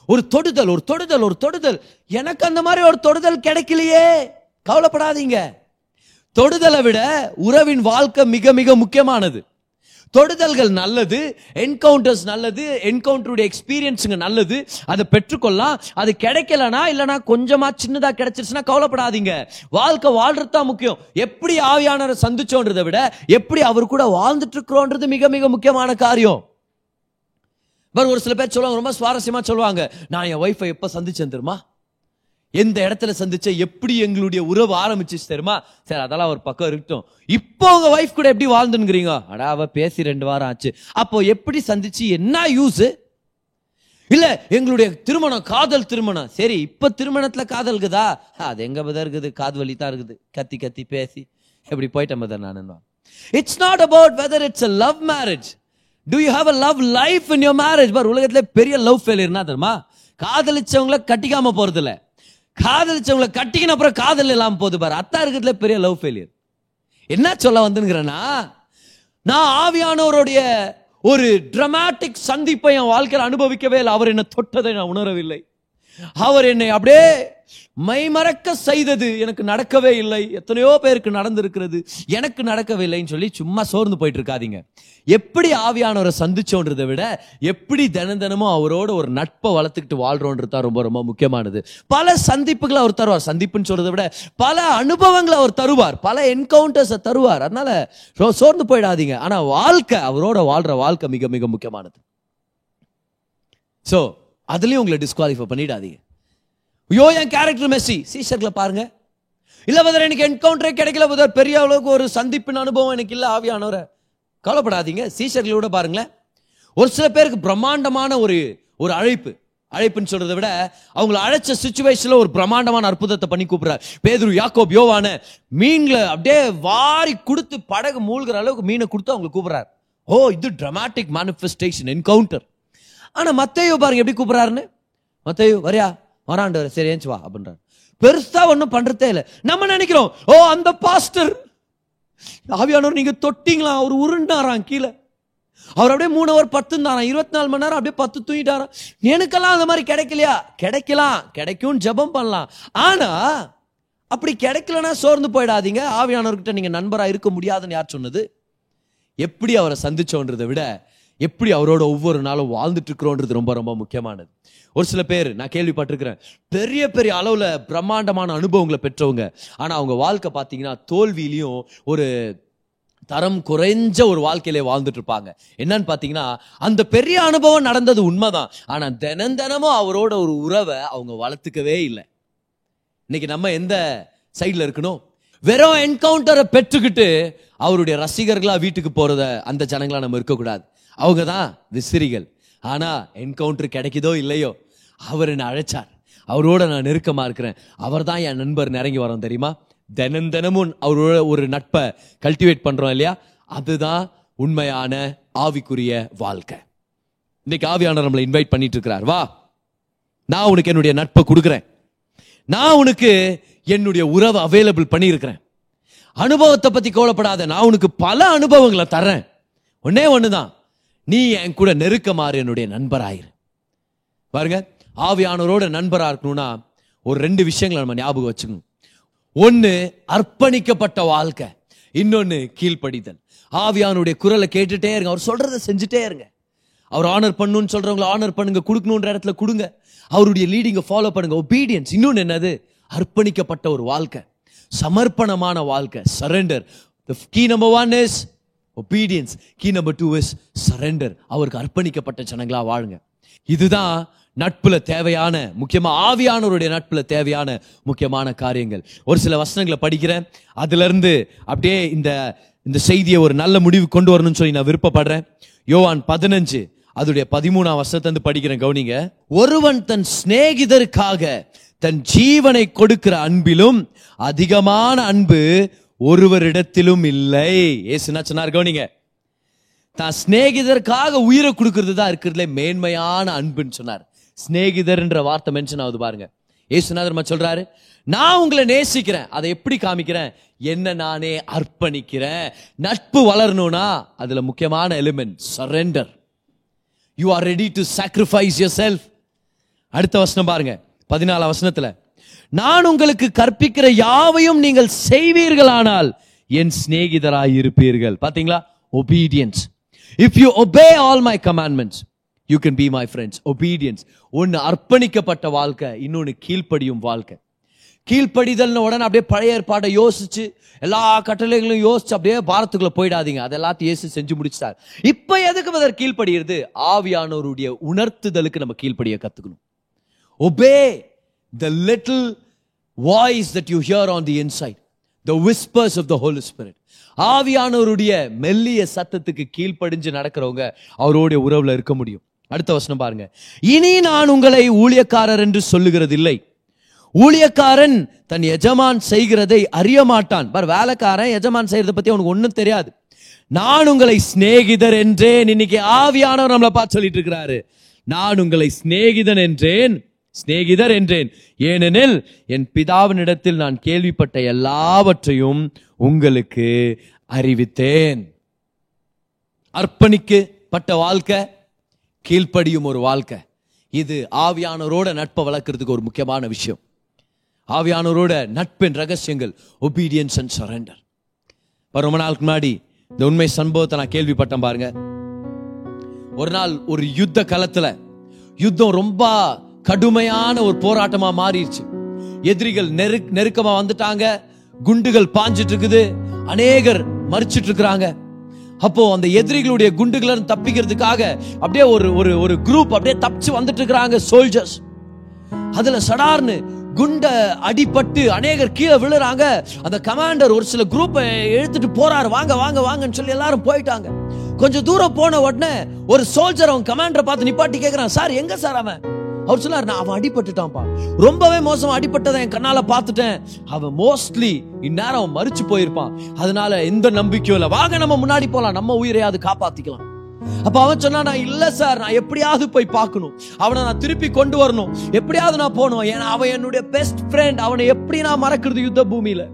ஒரு தொடுதல் ஒரு தொடுதல் ஒரு தொடுதல். எனக்கு அந்த மாதிரி ஒரு தொடுதல் கிடைக்கலையே. கவலைப்படாதீங்க. தொடுதலை விட உறவின் வாழ்க்கை மிக மிக முக்கியமானது. தொடுதல்கள் நல்லது என்கவுண்டர்ஸ் நல்லது என்கவுண்டருடைய எக்ஸ்பீரியன்ஸுங்க நல்லது. அதை பெற்றுக்கொள்ளலாம். அது கிடைக்கலனா இல்லைனா கொஞ்சமாக சின்னதாக கிடைச்சிருச்சுன்னா கவலைப்படாதீங்க. வாழ்க்கை வாழ்றது தான் முக்கியம். எப்படி ஆவியானவரை சந்திச்சோன்றதை விட எப்படி அவர் கூட வாழ்ந்துட்டு இருக்கிறோன்றது மிக மிக முக்கியமான காரியம். ஒரு சில பேர் சொல்லுவாங்க ரொம்ப சுவாரஸ்யமா சொல்லுவாங்க நான் என் ஒய்ஃபை எப்போ சந்திச்சேன் தெரியுமா? எந்த இடத்துல சந்திச்ச எப்படி எங்களுடைய உறவு ஆரம்பிச்சிச்சு தெரியுமா? சரி அதெல்லாம் ஒரு பக்கம் இருக்கட்டும். இப்போ உங்க ஒய்ஃப் கூட எப்படி வாழ்ந்துங்கிறீங்க அடா அவ பேசி ரெண்டு வாரம் ஆச்சு. அப்போ எப்படி சந்திச்சு? என்ன யூஸ் இல்ல எங்களுடைய திருமணம் காதல் திருமணம். சரி இப்ப திருமணத்துல காதல் இருக்குதா? அது எங்க பதா இருக்குது? காது வலி தான் இருக்குது. கத்தி கத்தி பேசி. எப்படி போயிட்டேன் பதர் நான்? It's not about whether it's a love marriage do you have a love life in your marriage பார் உலகத்துல பெரிய லவ் ஃபெயிலியர்னா தெரியுமா? காதலிச்சவங்கள கட்டிக்காம போறது இல்லை காதலிச்சவங்களை கட்டிக்கின அப்புறம் காதல் இல்லாம போகுது பாரு. அத்தா இருக்கிறதுல பெரிய லவ் ஃபெயிலியர் என்ன சொல்ல வந்துங்கிறேன்னா நான் ஆவியானவருடைய ஒரு டிரமாட்டிக் சந்திப்பை என் வாழ்க்கையில் அனுபவிக்கவே இல்லை. அவர் என்னை தொட்டதை நான் உணரவில்லை. அவர் என்னை அப்படியே மைமறக்க செய்தது. எனக்கு நடக்கவே இல்லை. எத்தனையோ பேருக்கு நடந்திருக்கிறது. எனக்கு நடக்கவே இல்லைன்னு சொல்லி சும்மா சோர்ந்து போயிட்டு இருக்காதீங்க எப்படி ஆவியானவரை சந்திச்சோன்றதை விட எப்படி தினம் தினமும் அவரோட ஒரு நட்பை வளர்த்துக்கிட்டு வாழ்றோன்றது தான் ரொம்ப ரொம்ப முக்கியமானது. பல சந்திப்புகளை அவர் தருவார். சந்திப்புன்னு சொல்றதை விட பல அனுபவங்களை அவர் தருவார். பல என்கவுண்டர்ஸை தருவார். அதனால சோர்ந்து போயிடாதீங்க. ஆனா வாழ்க்கை அவரோட வாழ்ற வாழ்க்கை மிக மிக முக்கியமானது. சோ அதுலேயும் உங்களை டிஸ்குவாலிஃபை பண்ணிடாதீங்க. ஐயோ என் கேரக்டர் மெஸ்ஸி. சீஷர்களை பாருங்க. இல்லை பதர் எனக்கு என்கவுண்டரே கிடைக்கல பதர் பெரிய அளவுக்கு ஒரு சந்திப்பின் அனுபவம் எனக்கு இல்லை ஆவியானவரை. கவலைப்படாதீங்க. சீஷர்களோட பாருங்களேன். ஒரு சில பேருக்கு பிரம்மாண்டமான ஒரு ஒரு அழைப்பு. அழைப்புன்னு சொல்றதை விட அவங்கள அழைச்ச சுச்சுவேஷன்ல ஒரு பிரம்மாண்டமான அற்புதத்தை பண்ணி கூப்பிடுறாரு. பேதுரு யாக்கோப் யோவான மீன்ல அப்படியே வாரி கொடுத்து படகு மூழ்கிற அளவுக்கு மீனை கொடுத்து அவங்க கூப்பிடுறாரு. ஓ இது ட்ரமாட்டிக் மேனிஃபெஸ்டேஷன் என்கவுண்டர் ஆனா மத்தையோ பாருங்க எப்படி கூப்பிடுறாருன்னு? மத்தையோ வரியா? வராண்டு சரி ஏஞ்சி வா அப்படின்றாரு. பெருசா ஒன்றும் பண்றதே இல்லை. நம்ம நினைக்கிறோம் ஓ அந்த பாஸ்டர் ஆவியானவர் நீங்க தொட்டிங்களா? அவர் உருண்டாராம் கீழே. அவர் அப்படியே மூணு அவர் பத்து இருந்தாராம் இருபத்தி நாலு மணி நேரம் அப்படியே பத்து தூங்கிட்டாராம். எனக்கெல்லாம் அந்த மாதிரி கிடைக்கலையா? கிடைக்கலாம். கிடைக்கும் ஜெபம் பண்ணலாம். ஆனா அப்படி கிடைக்கலனா சோர்ந்து போயிடாதீங்க. ஆவியானவர்கிட்ட நீங்க நண்பரா இருக்க முடியாதுன்னு யார் சொன்னது? எப்படி அவரை சந்திச்சோன்றதை விட எப்படி அவரோட ஒவ்வொரு நாளும் வாழ்ந்துட்டு இருக்கிறோன்றது ரொம்ப ரொம்ப முக்கியமானது. ஒரு சில பேர் நான் கேள்விப்பட்டிருக்கிறேன் பெரிய பெரிய அளவில் பிரம்மாண்டமான அனுபவங்களை பெற்றவங்க. ஆனால் அவங்க வாழ்க்கை பார்த்தீங்கன்னா தோல்வியிலையும் ஒரு தரம் குறைஞ்ச ஒரு வாழ்க்கையிலே வாழ்ந்துட்டு இருப்பாங்க என்னன்னு பார்த்தீங்கன்னா அந்த பெரிய அனுபவம் நடந்தது உண்மைதான். ஆனால் தினம் தினமும் அவரோட ஒரு உறவை அவங்க வளர்த்துக்கவே இல்லை. இன்னைக்கு நம்ம எந்த சைடில் இருக்கணும்? வெறும் என்கவுண்டரை பெற்றுக்கிட்டு அவருடைய ரசிகர்களாக வீட்டுக்கு போகிறத அந்த ஜனங்களாக நம்ம இருக்கக்கூடாது. அவங்க தான் விசிறிகள். ஆனால் என்கவுண்டர் கிடைக்குதோ இல்லையோ அவர் என்னை அழைச்சார். அவரோட நான் நெருக்கமாக இருக்கிறேன். அவர் தான் என் நண்பர் நெருங்கி வரோம் தெரியுமா? தினம் தினமும் அவரோட ஒரு நட்பை கல்டிவேட் பண்ணுறோம் இல்லையா? அதுதான் உண்மையான ஆவிக்குரிய வாழ்க்கை. இன்னைக்கு ஆவியானவர் நம்மளை இன்வைட் பண்ணிட்டு இருக்கிறார். வா. நான் உனக்கு என்னுடைய நட்பை கொடுக்குறேன். நான் உனக்கு என்னுடைய உறவை அவைலபிள் பண்ணியிருக்கிறேன். அனுபவத்தை பற்றி கவலைப்படாத. நான் உனக்கு பல அனுபவங்களை தர்றேன். ஒன்னே தான் நீ என் கூட நெருக்கமாறு என்னுடைய நண்பராயிரு. பாருங்க ஆவியானவரோட நண்பராக இருக்கணும்னா ஒரு ரெண்டு விஷயங்களை நம்ம ஞாபகம் வச்சுக்கணும். ஒன்று அர்ப்பணிக்கப்பட்ட வாழ்க்கை. இன்னொன்று கீழ்ப்படிதல். ஆவியானுடைய குரலை கேட்டுட்டே இருங்க. அவர் சொல்றத செஞ்சுட்டே இருங்க. அவர் ஆனர் பண்ணணும்னு சொல்றவங்கள ஆனர் பண்ணுங்க. கொடுக்கணுன்ற இடத்துல கொடுங்க. அவருடைய லீடிங்கை ஃபாலோ பண்ணுங்க. ஒபீடியன்ஸ் இன்னொன்று என்னது? அர்ப்பணிக்கப்பட்ட ஒரு வாழ்க்கை. சமர்ப்பணமான வாழ்க்கை. Surrender key number one is obedience key number two is surrender அவருக்கு அர்ப்பணிக்கப்பட்ட ஜனங்களா வாழுங்க. இதுதான் நட்புல தேவையான முக்கியமா ஆவியானவருடைய நட்புல தேவையான முக்கியமான காரியங்கள். ஒரு சில வசனங்களை படிக்கிறேன். அதுல இருந்து அப்படியே இந்த இந்த செய்தியை ஒரு நல்ல முடிவு கொண்டு வரணும்னு சொல்லி நான் விருப்பப்படுறேன். யோவான் பதினஞ்சு அதோடைய பதிமூணாம் வருஷத்தை வந்து படிக்கிறேன் கவுனிங்க. ஒருவன் தன் சிநேகிதருக்காக தன் ஜீவனை கொடுக்கிற அன்பிலும் அதிகமான அன்பு ஒருவரிடத்திலும் இல்லை. ஏசுனா சொன்னார்? கவனிங்க. தான் சிநேகிதருக்காக உயிரை கொடுக்கறது தான் இருக்கிறதுல மேன்மையான அன்புன்னு சொன்னார். சிநேகிதர்ன்ற வார்த்தை மென்ஷன் ஆகுது பாருங்க. ஏசுநாதர் சொல்றாரு? நான் உங்களை நேசிக்கிறேன். அதை எப்படி காமிக்கிறேன்? என்ன நானே அர்ப்பணிக்கிறேன். நட்பு வளரணும்னா அதுல முக்கியமான element surrender you are ready to sacrifice your self அடுத்த வசனம் பாருங்க. பதினாலாம் வசனத்துல நான் உங்களுக்கு கற்பிக்கிற யாவையும் நீங்கள் செய்வீர்களானால் என் சிநேகிதராய் இருப்பீர்கள். பாத்தீங்களா? Obedience if you obey all my commandments you can be my friends obedience ஒன்னு அர்ப்பணிக்கப்பட்ட வாழ்க்கை இன்னொன்னு கீழ்ப்படியும் வாழ்க்கை. கீழ்ப்படிதல்னு உடனே அப்படியே பழைய ஏற்பாடை யோசிச்சு எல்லா கட்டளைகளையும் யோசிச்சு அப்படியே பாரத்துக்குள்ள போயிடாதீங்க. அது எல்லாத்தையும் இயேசு செஞ்சு முடிச்சிட்டார். இப்ப எதுக்கு அதற்கு கீழ்ப்படுகிறது? ஆவியானோருடைய உணர்த்துதலுக்கு நம்ம கீழ்ப்படிய கத்துக்கணும். Obey the little voice that you hear on the inside the whispers of the Holy Spirit ஆவியானவருடைய மெல்லிய சத்தத்துக்கு கீழ்ப்படிஞ்சு நடக்கிறவங்க அவருடைய உறவுல இருக்க முடியும். அடுத்த வசனம் பாருங்க. இனி நான் உங்களை ஊழியக்காரர் என்று சொல்லுகிறது இல்லை ஊழியக்காரன் தன் எஜமான் செய்கிறதை அறிய மாட்டான். பார் வேலைக்காரன் எஜமான் செய்யறதை பத்தி அவனுக்கு ஒன்றும் தெரியாது. நான் உங்களை சிநேகிதர் என்றேன். இன்னைக்கு ஆவியானவர் நம்மளை பார்த்து சொல்லிட்டு இருக்கிறாரு. நான் உங்களை சிநேகிதன் என்றேன். சிநேகிதர் என்றேன். ஏனெனில் என் பிதாவினிடத்தில் நான் கேள்விப்பட்ட எல்லாவற்றையும் உங்களுக்கு அறிவித்தேன். அர்ப்பணிக்கப்பட்ட வாழ்க்கை கீழ்ப்படியும் ஒரு வாழ்க்கை. இது ஆவியானோரோட நட்பை வளர்க்கறதுக்கு ஒரு முக்கியமான விஷயம். ஆவியானோரோட நட்பின் ரகசியங்கள் ஒபீடியன்ஸ் அண்ட் சரண்டர் ரொம்ப நாளுக்கு முன்னாடி இந்த உண்மை சம்பவத்தை நான் கேள்விப்பட்டேன் பாருங்க. ஒரு நாள் ஒரு யுத்த களத்துல யுத்தம் ரொம்ப கடுமையான ஒரு போராட்டமா மாறிடுச்சு. எதிரிகள் நெரு நெருக்கமா வந்துட்டாங்க. குண்டுகள் பாஞ்சிட்டு இருக்குது அநேகர் மறிச்சிட்டு இருக்கிறாங்க அப்போ அந்த எதிரிகளுடைய குண்டுகளை தப்பிக்கிறதுக்காக அப்படியே ஒரு ஒரு ஒரு குரூப் அப்படியே தப்பிச்சு வந்துட்டு இருக்கிறாங்க சோல்ஜர்ஸ் அதுல சடார்னு குண்ட அடிபட்டு அநேகர் கீழே விழுறாங்க. அந்த கமாண்டர் ஒரு சில குரூப்பை எழுத்துட்டு போறாரு. வாங்க வாங்க வாங்கன்னு சொல்லி எல்லாரும் போயிட்டாங்க. கொஞ்சம் தூரம் போன உடனே ஒரு சோல்ஜர் அவன் கமாண்டரை பார்த்து நிப்பாட்டி கேட்கிறான் சார் எங்க சார் அவன்? அவர் சொன்னார் நான் அவன் அடிபட்டுட்டான்ப்பா. ரொம்பவே மோசமா அடிபட்டதை என் கண்ணால பார்த்துட்டேன். அவன் மோஸ்ட்லி இந்நேரம் அவன் மறிச்சு போயிருப்பான். அதனால எந்த நம்பிக்கையும் இல்லை. வாங்க நம்ம முன்னாடி போலாம். நம்ம உயிரையாவது காப்பாத்திக்கலாம். அப்ப அவன் சொன்னா நான் இல்ல சார். நான் எப்படியாவது போய் பார்க்கணும். அவனை நான் திருப்பி கொண்டு வரணும். எப்படியாவது நான் போகணும். ஏன்னா அவன் என்னுடைய பெஸ்ட் ஃப்ரெண்ட் அவனை எப்படி நான் மறக்கிறது யுத்த பூமியில?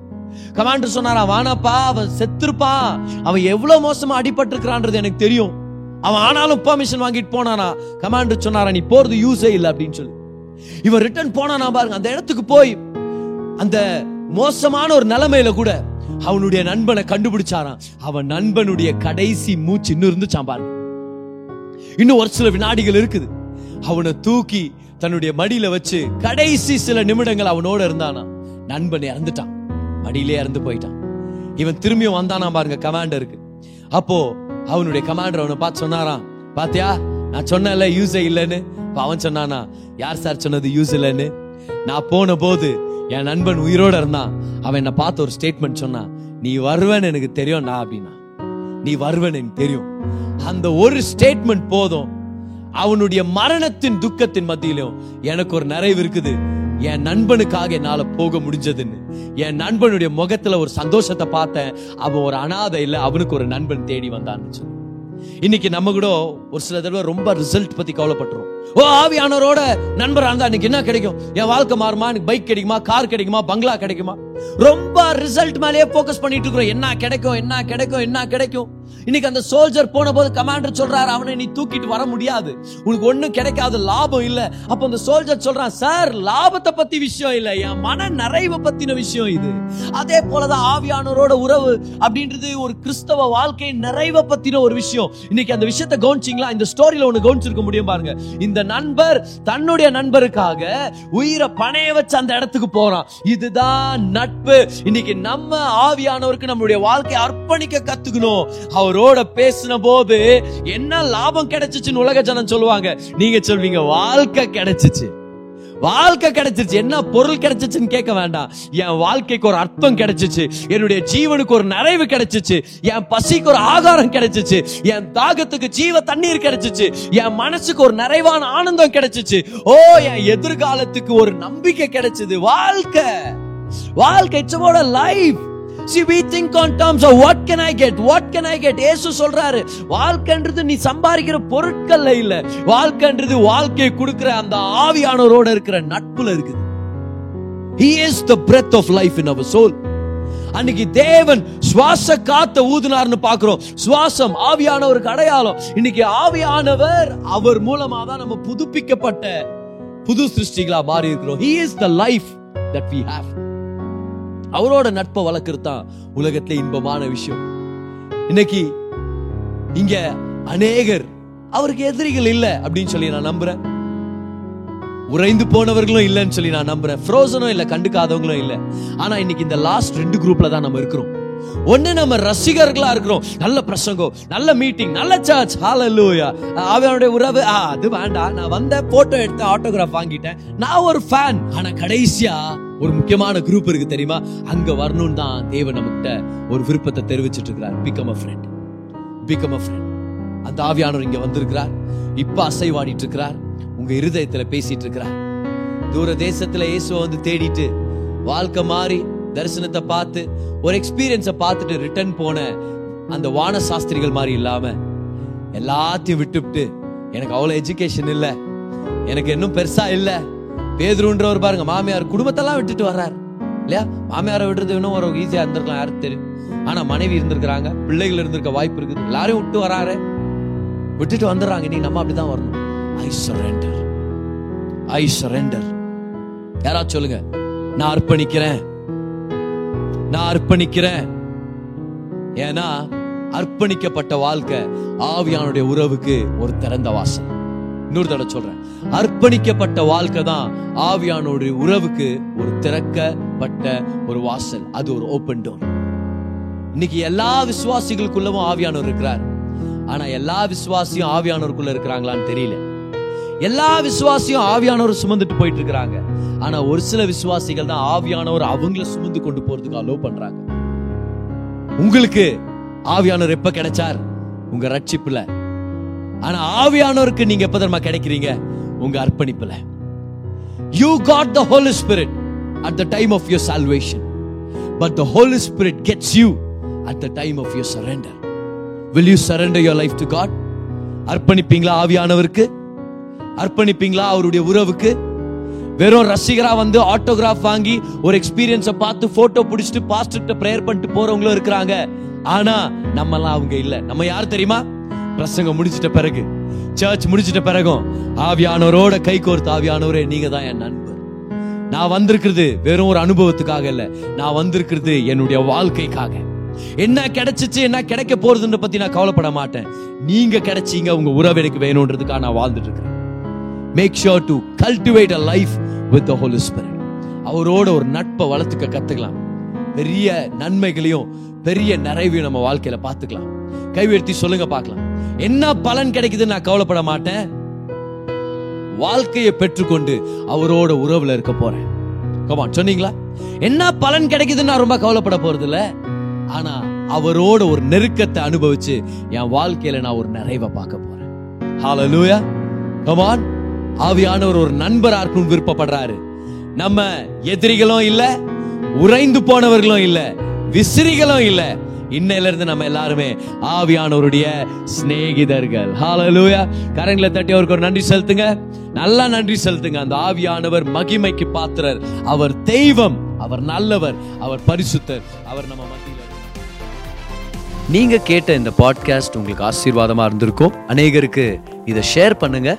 கமாண்டர் சொன்னாரா வானாப்பா அவன் செத்துருப்பான் அவன் எவ்வளவு மோசமா அடிபட்டிருக்கிறான்றது எனக்கு தெரியும். அவன் ஆனாலும் பெர்மிஷன் வாங்கிட்டு போனானா? கமாண்டர் சொன்னாரா நீ போறது யூஸே இல்லை அப்படின்னு சொல்லி. இவன் ரிட்டர்ன் போனானா பாருங்க அந்த இடத்துக்கு போய் அந்த மோசமான ஒரு நிலைமையில கூட அவனுடைய நண்பனை கண்டுபிடிச்சாராம். அவன் நண்பனுடைய கடைசி மூச்சு இன்னும் இருந்துச்சான் பாருங்க. இன்னும் ஒரு சில வினாடிகள் இருக்குது. அவனை தூக்கி தன்னுடைய மடியில வச்சு கடைசி சில நிமிடங்கள் அவனோட இருந்தானா? நண்பன் இறந்துட்டான். மடியிலே இறந்து போயிட்டான். இவன் திரும்பியும் வந்தானா பாருங்க கமாண்டருக்கு அப்போ அவனுடைய கமாண்டர் அவனை பார்த்து சொன்னாராம் பாத்தியா நான் சொன்னேன்ல யூஸே இல்லைன்னு. அவன் சொன்னானா யார் சார் சொன்னது யூஸ் இல்லைன்னு? நான் போன போது என் நண்பன் உயிரோட இருந்தான். அவன் என்ன பார்த்து ஒரு ஸ்டேட்மெண்ட் சொன்னான் நீ வருவேன்னு எனக்கு தெரியும் நான் அப்படின்னா. நீ வருவேன்னு எனக்கு தெரியும். அந்த ஒரு ஸ்டேட்மெண்ட் போதும். அவனுடைய மரணத்தின் துக்கத்தின் மத்தியிலும் எனக்கு ஒரு நிறைவு இருக்குது. என் நண்பனுக்காக என்னால போக முடிஞ்சதுன்னு. என் நண்பனுடைய முகத்துல ஒரு சந்தோஷத்தை பார்த்தேன். அவன் ஒரு அனாதை இல்லை அவனுக்கு ஒரு நண்பன் தேடி வந்தான்னு சொல்லி. இன்னைக்கு நம்ம கூட ஒரு சில தடவை ரொம்ப ரிசல்ட் பத்தி கவலைப்பட்டுரும் ஓ ஆவியானவரோட நண்பரா இருந்தா இன்னைக்கு என்ன கிடைக்கும்? என் வாழ்க்கை மாறுமா? எனக்கு பைக் கிடைக்குமா? கார் கிடைக்குமா? பங்களா கிடைக்குமா? ரொம்ப ரிசல்ட் மேலேயே போக்கஸ் பண்ணிட்டு இருக்கிறோம். என்ன கிடைக்கும்? என்ன கிடைக்கும்? என்ன கிடைக்கும்? இன்னைக்கு அந்த சோல்ஜர் போன போது கமாண்டர் சொல்றாரு அவனை நீ தூக்கிட்டு வர முடியாது. உனக்கு ஒண்ணும் கிடைக்காது. லாபம் இல்ல. அப்ப அந்த சோல்ஜர் சொல்றான் சார் லாபத்தை பத்தி விஷயம் இல்ல. என் மன நிறைவை பத்தின விஷயம் இது. அதே போலதான் ஆவியானவரோட உறவு அப்படின்றது ஒரு கிறிஸ்தவ வாழ்க்கை நிறைவை பத்தின ஒரு விஷயம். இன்னைக்கு அந்த விஷயத்தை கவனிச்சிங்களா? இந்த ஸ்டோரியில ஒன்னு கவனிச்சிருக்க முடியும் பாருங்க. இந்த நண்பர் தன்னுடைய நண்பருக்காக உயிரை பணைய வச்சு அந்த இடத்துக்கு போறான். இதுதான் நட்பு. இன்னைக்கு நம்ம ஆவியானவருக்கு நம்மளுடைய வாழ்க்கையை அர்ப்பணிக்க கத்துக்கணும். அவரோட பேசின போது என்ன லாபம் கிடைச்சிச்சுன்னு உலக ஜனம் சொல்லுவாங்க. நீங்க சொல்வீங்க வாழ்க்கை கிடைச்சிச்சு. வாழ்க்கை கிடைச்சிருச்சு. என்ன பொருள் கிடைச்சிச்சுன்னு கேட்க வேண்டாம். என் வாழ்க்கைக்கு ஒரு அர்த்தம் கிடைச்சிச்சு. என்னுடைய ஜீவனுக்கு ஒரு நிறைவு கிடைச்சிச்சு. என் பசிக்கு ஒரு ஆகாரம் கிடைச்சிச்சு. என் தாகத்துக்கு ஜீவ தண்ணீர் கிடைச்சிச்சு. என் மனசுக்கு ஒரு நிறைவான ஆனந்தம் கிடைச்சிச்சு. ஓ என் எதிர்காலத்துக்கு ஒரு நம்பிக்கை கிடைச்சது. வாழ்க்கை. வாழ்க்கை it's life see we think on terms of what can I get? What can I get? Yesu சொல்றாரு வாழ்க்கைன்றது நீ சம்பாதிக்கிற பொருட்கள்ல இல்ல வாழ்க்கைன்றது வாழ்க்கையை கொடுக்கிற அந்த ஆவியானவரோட இருக்கிற நட்புல இருக்குது He is the breath of life in our soul அன்னைக்கு தேவன் சுவாச காத்த ஊதுனார்னு பாக்குறோம் சுவாசம் ஆவியானவருக்கு அடையாளம் இன்னைக்கு ஆவியானவர் அவர் மூலமா தான் நம்ம புதுப்பிக்கப்பட்ட புது சிருஷ்டிகளா மாறி இருக்கிறோம் He is the life that we have. அவரோட நட்பை வளர்க்கறது தான் உலகத்துல இன்பமான விஷயம். இன்னைக்கு இங்க அநேகர் அவருக்கு எதிரிகள் இல்ல அப்படின்னு சொல்லி நான் நம்புறேன். உறைந்து போனவர்களும் இல்லைன்னு சொல்லி நான் நம்புறேன். ஃப்ரோசனும் இல்லை கண்டுக்காதவங்களும் இல்ல. ஆனா இன்னைக்கு இந்த லாஸ்ட் ரெண்டு குரூப்ல தான் நம்ம இருக்கிறோம். ஒண்ணு நம்ம ரசிகர்களா இருக்கிறோம். நல்ல பிரசங்கம் நல்ல மீட்டிங் நல்ல சர்ச் ஹalleluya அவனுடைய உறவு ஆ, அது வேண்டாம். நான் வந்த போட்டோ எடுத்து ஆட்டோகிராஃப் வாங்கிட்டேன். நான் ஒரு ஃபேன் ஆனா கடைசியா ஒரு முக்கியமான குரூப் இருக்கு தெரியுமா? அங்க வரணும்னு தான் தேவன் நம்மகிட்ட ஒரு விருப்பத்தை தெரிவிச்சிட்டு இருக்கிறார். Become a friend become a friend அந்த ஆவியானவர் இங்க வந்திருக்கிறார். இப்ப அசைவாடிட்டு இருக்கிறார். உங்க இருதயத்துல பேசிட்டு இருக்கிறார். தூர தேசத்துல இயேசுவை வந்து தேடிட்டு வாழ்க்கை மாறி தரிசனத்தை பார்த்து ஒரு எக்ஸ்பீரியன்ஸை பார்த்துட்டு ரிட்டர்ன் போன அந்த வான சாஸ்திரிகள் மாதிரி இல்லாம எல்லாத்தையும் விட்டுவிட்டு எனக்கு அவ்வளோ எஜுகேஷன் இல்ல. எனக்கு இன்னும் பெருசா இல்ல. பேதுருன்றவர் பாருங்க மாமியார் குடும்பத்தெல்லாம் விட்டுட்டு வர்றார். இல்லையா? மாமியாரை விடுறது இன்னும் ஒரு ஈஸியா இருந்திருக்கலாம் யாருக்கு தெரியும் ஆனா மனைவி இருந்திருக்கிறாங்க பிள்ளைகள் இருந்திருக்க வாய்ப்பு இருக்குது. எல்லாரையும் விட்டு வராரு. விட்டுட்டு வந்துடுறாங்க. நீ நம்ம அப்படிதான் வரணும். ஐ சரண்டர் ஐ சரண்டர் யாராவது சொல்லுங்க நான் அர்ப்பணிக்கிறேன். நான் அர்ப்பணிக்கிறேன். ஏன்னா அர்ப்பணிக்கப்பட்ட வாழ்க்கை ஆவியானுடைய உறவுக்கு ஒரு திறந்த வாசல். இன்னொரு தடவை சொல்றேன். அர்ப்பணிக்கப்பட்ட வாழ்க்கை தான் ஆவியானுடைய உறவுக்கு ஒரு திறக்கப்பட்ட ஒரு வாசல். அது ஒரு ஓப்பன் டோர் இன்னைக்கு எல்லா விசுவாசிகளுக்குள்ளவும் ஆவியானவர் இருக்கிறார். ஆனா எல்லா விசுவாசியும் ஆவியானவருக்குள்ள இருக்கிறாங்களான்னு தெரியல. எல்லா விசுவாசியும் ஆவியானவர் சுமந்துட்டு போயிட்டு இருக்கிறாங்க ஆனா ஒரு சில விசுவாசிகள் தான் ஆவியானவர் அவங்கள சுமந்து கொண்டு போறதுக்கு அலோ பண்றாங்க. உங்களுக்கு ஆவியானவர் எப்ப கிடைச்சார்? உங்க ரட்சிப்புல. ஆனா ஆவியானவருக்கு நீங்க எப்ப தெரியுமா கிடைக்கிறீங்க? உங்க அர்ப்பணிப்புல. You got the Holy Spirit at the time of your salvation but the Holy Spirit gets you at the time of your surrender will you surrender your life to God அர்ப்பணிப்பீங்களா ஆவியானவருக்கு? அர்ப்பணிப்பீங்களா அவருடைய உறவுக்கு? வெறும் ரசிகரா வந்து ஆட்டோகிராஃப் வாங்கி ஒரு எக்ஸ்பீரியன்ஸை பார்த்து போட்டோ பிடிச்சிட்டு பாஸ்டர்கிட்ட ப்ரேயர் பண்ணிட்டு போறவங்களும் இருக்கிறாங்க. ஆனா நம்மலாம் அவங்க இல்ல. நம்ம யார் தெரியுமா? பிரசங்கம் முடிச்சிட்ட பிறகு. சர்ச் முடிச்சிட்ட பிறகும். ஆவியானவரோட கை கோர்த்து ஆவியானவரே நீங்க தான் என் நண்பர். நான் வந்திருக்கிறது வெறும் ஒரு அனுபவத்துக்காக இல்ல. நான் வந்திருக்கிறது என்னுடைய வாழ்க்கைக்காக. என்ன கிடைச்சிச்சு என்ன கிடைக்க போறதுன்ற பத்தி நான் கவலைப்பட மாட்டேன். நீங்க கிடைச்சீங்க உங்க உறவு எனக்கு வேணும்ன்றதுக்காக நான் வாழ்ந்துட்டு இருக்கிறேன். Make sure to cultivate a life with the Holy Spirit அவரோட ஒரு நட்பை வளர்த்துக்க கத்துக்கலாம். பெரிய நன்மைகளையும் பெரிய நிறைவையும் நம்ம வாழ்க்கையில பார்த்துக்கலாம். கை சொல்லுங்க பார்க்கலாம். என்ன பலன் கிடைக்குதுன்னு நான் கவலைப்பட மாட்டேன். வாழ்க்கையை பெற்றுக்கொண்டு அவரோட உறவுல இருக்க போறேன். கமான் சொன்னீங்களா? என்ன பலன் கிடைக்குதுன்னு நான் ரொம்ப கவலைப்பட போறது இல்ல ஆனா அவரோட ஒரு நெருக்கத்தை அனுபவிச்சு என் வாழ்க்கையில நான் ஒரு நிறைவை பார்க்க போறேன். ஹalleluya கமான் ஆவியானவர் ஒரு நண்பரா இருக்கணும்னு விருப்பப்படுறாரு. நம்ம எதிரிகளும் இல்ல உறைந்து போனவர்களும் இல்ல விசிறிகளும் இல்ல. இன்னையில இருந்து நம்ம எல்லாருமே ஆவியானவருடைய சிநேகிதர்கள். ஹாலலூயா கரங்களை தட்டி அவருக்கு ஒரு நன்றி செலுத்துங்க. நல்லா நன்றி செலுத்துங்க. அந்த ஆவியானவர் மகிமைக்கு பாத்திரர். அவர் தெய்வம் அவர் நல்லவர் அவர் பரிசுத்தர் அவர் நம்ம மத்தியில் நீங்க கேட்ட இந்த பாட்காஸ்ட் உங்களுக்கு ஆசீர்வாதமா இருந்திருக்கும். அநேகருக்கு இதை ஷேர் பண்ணுங்க.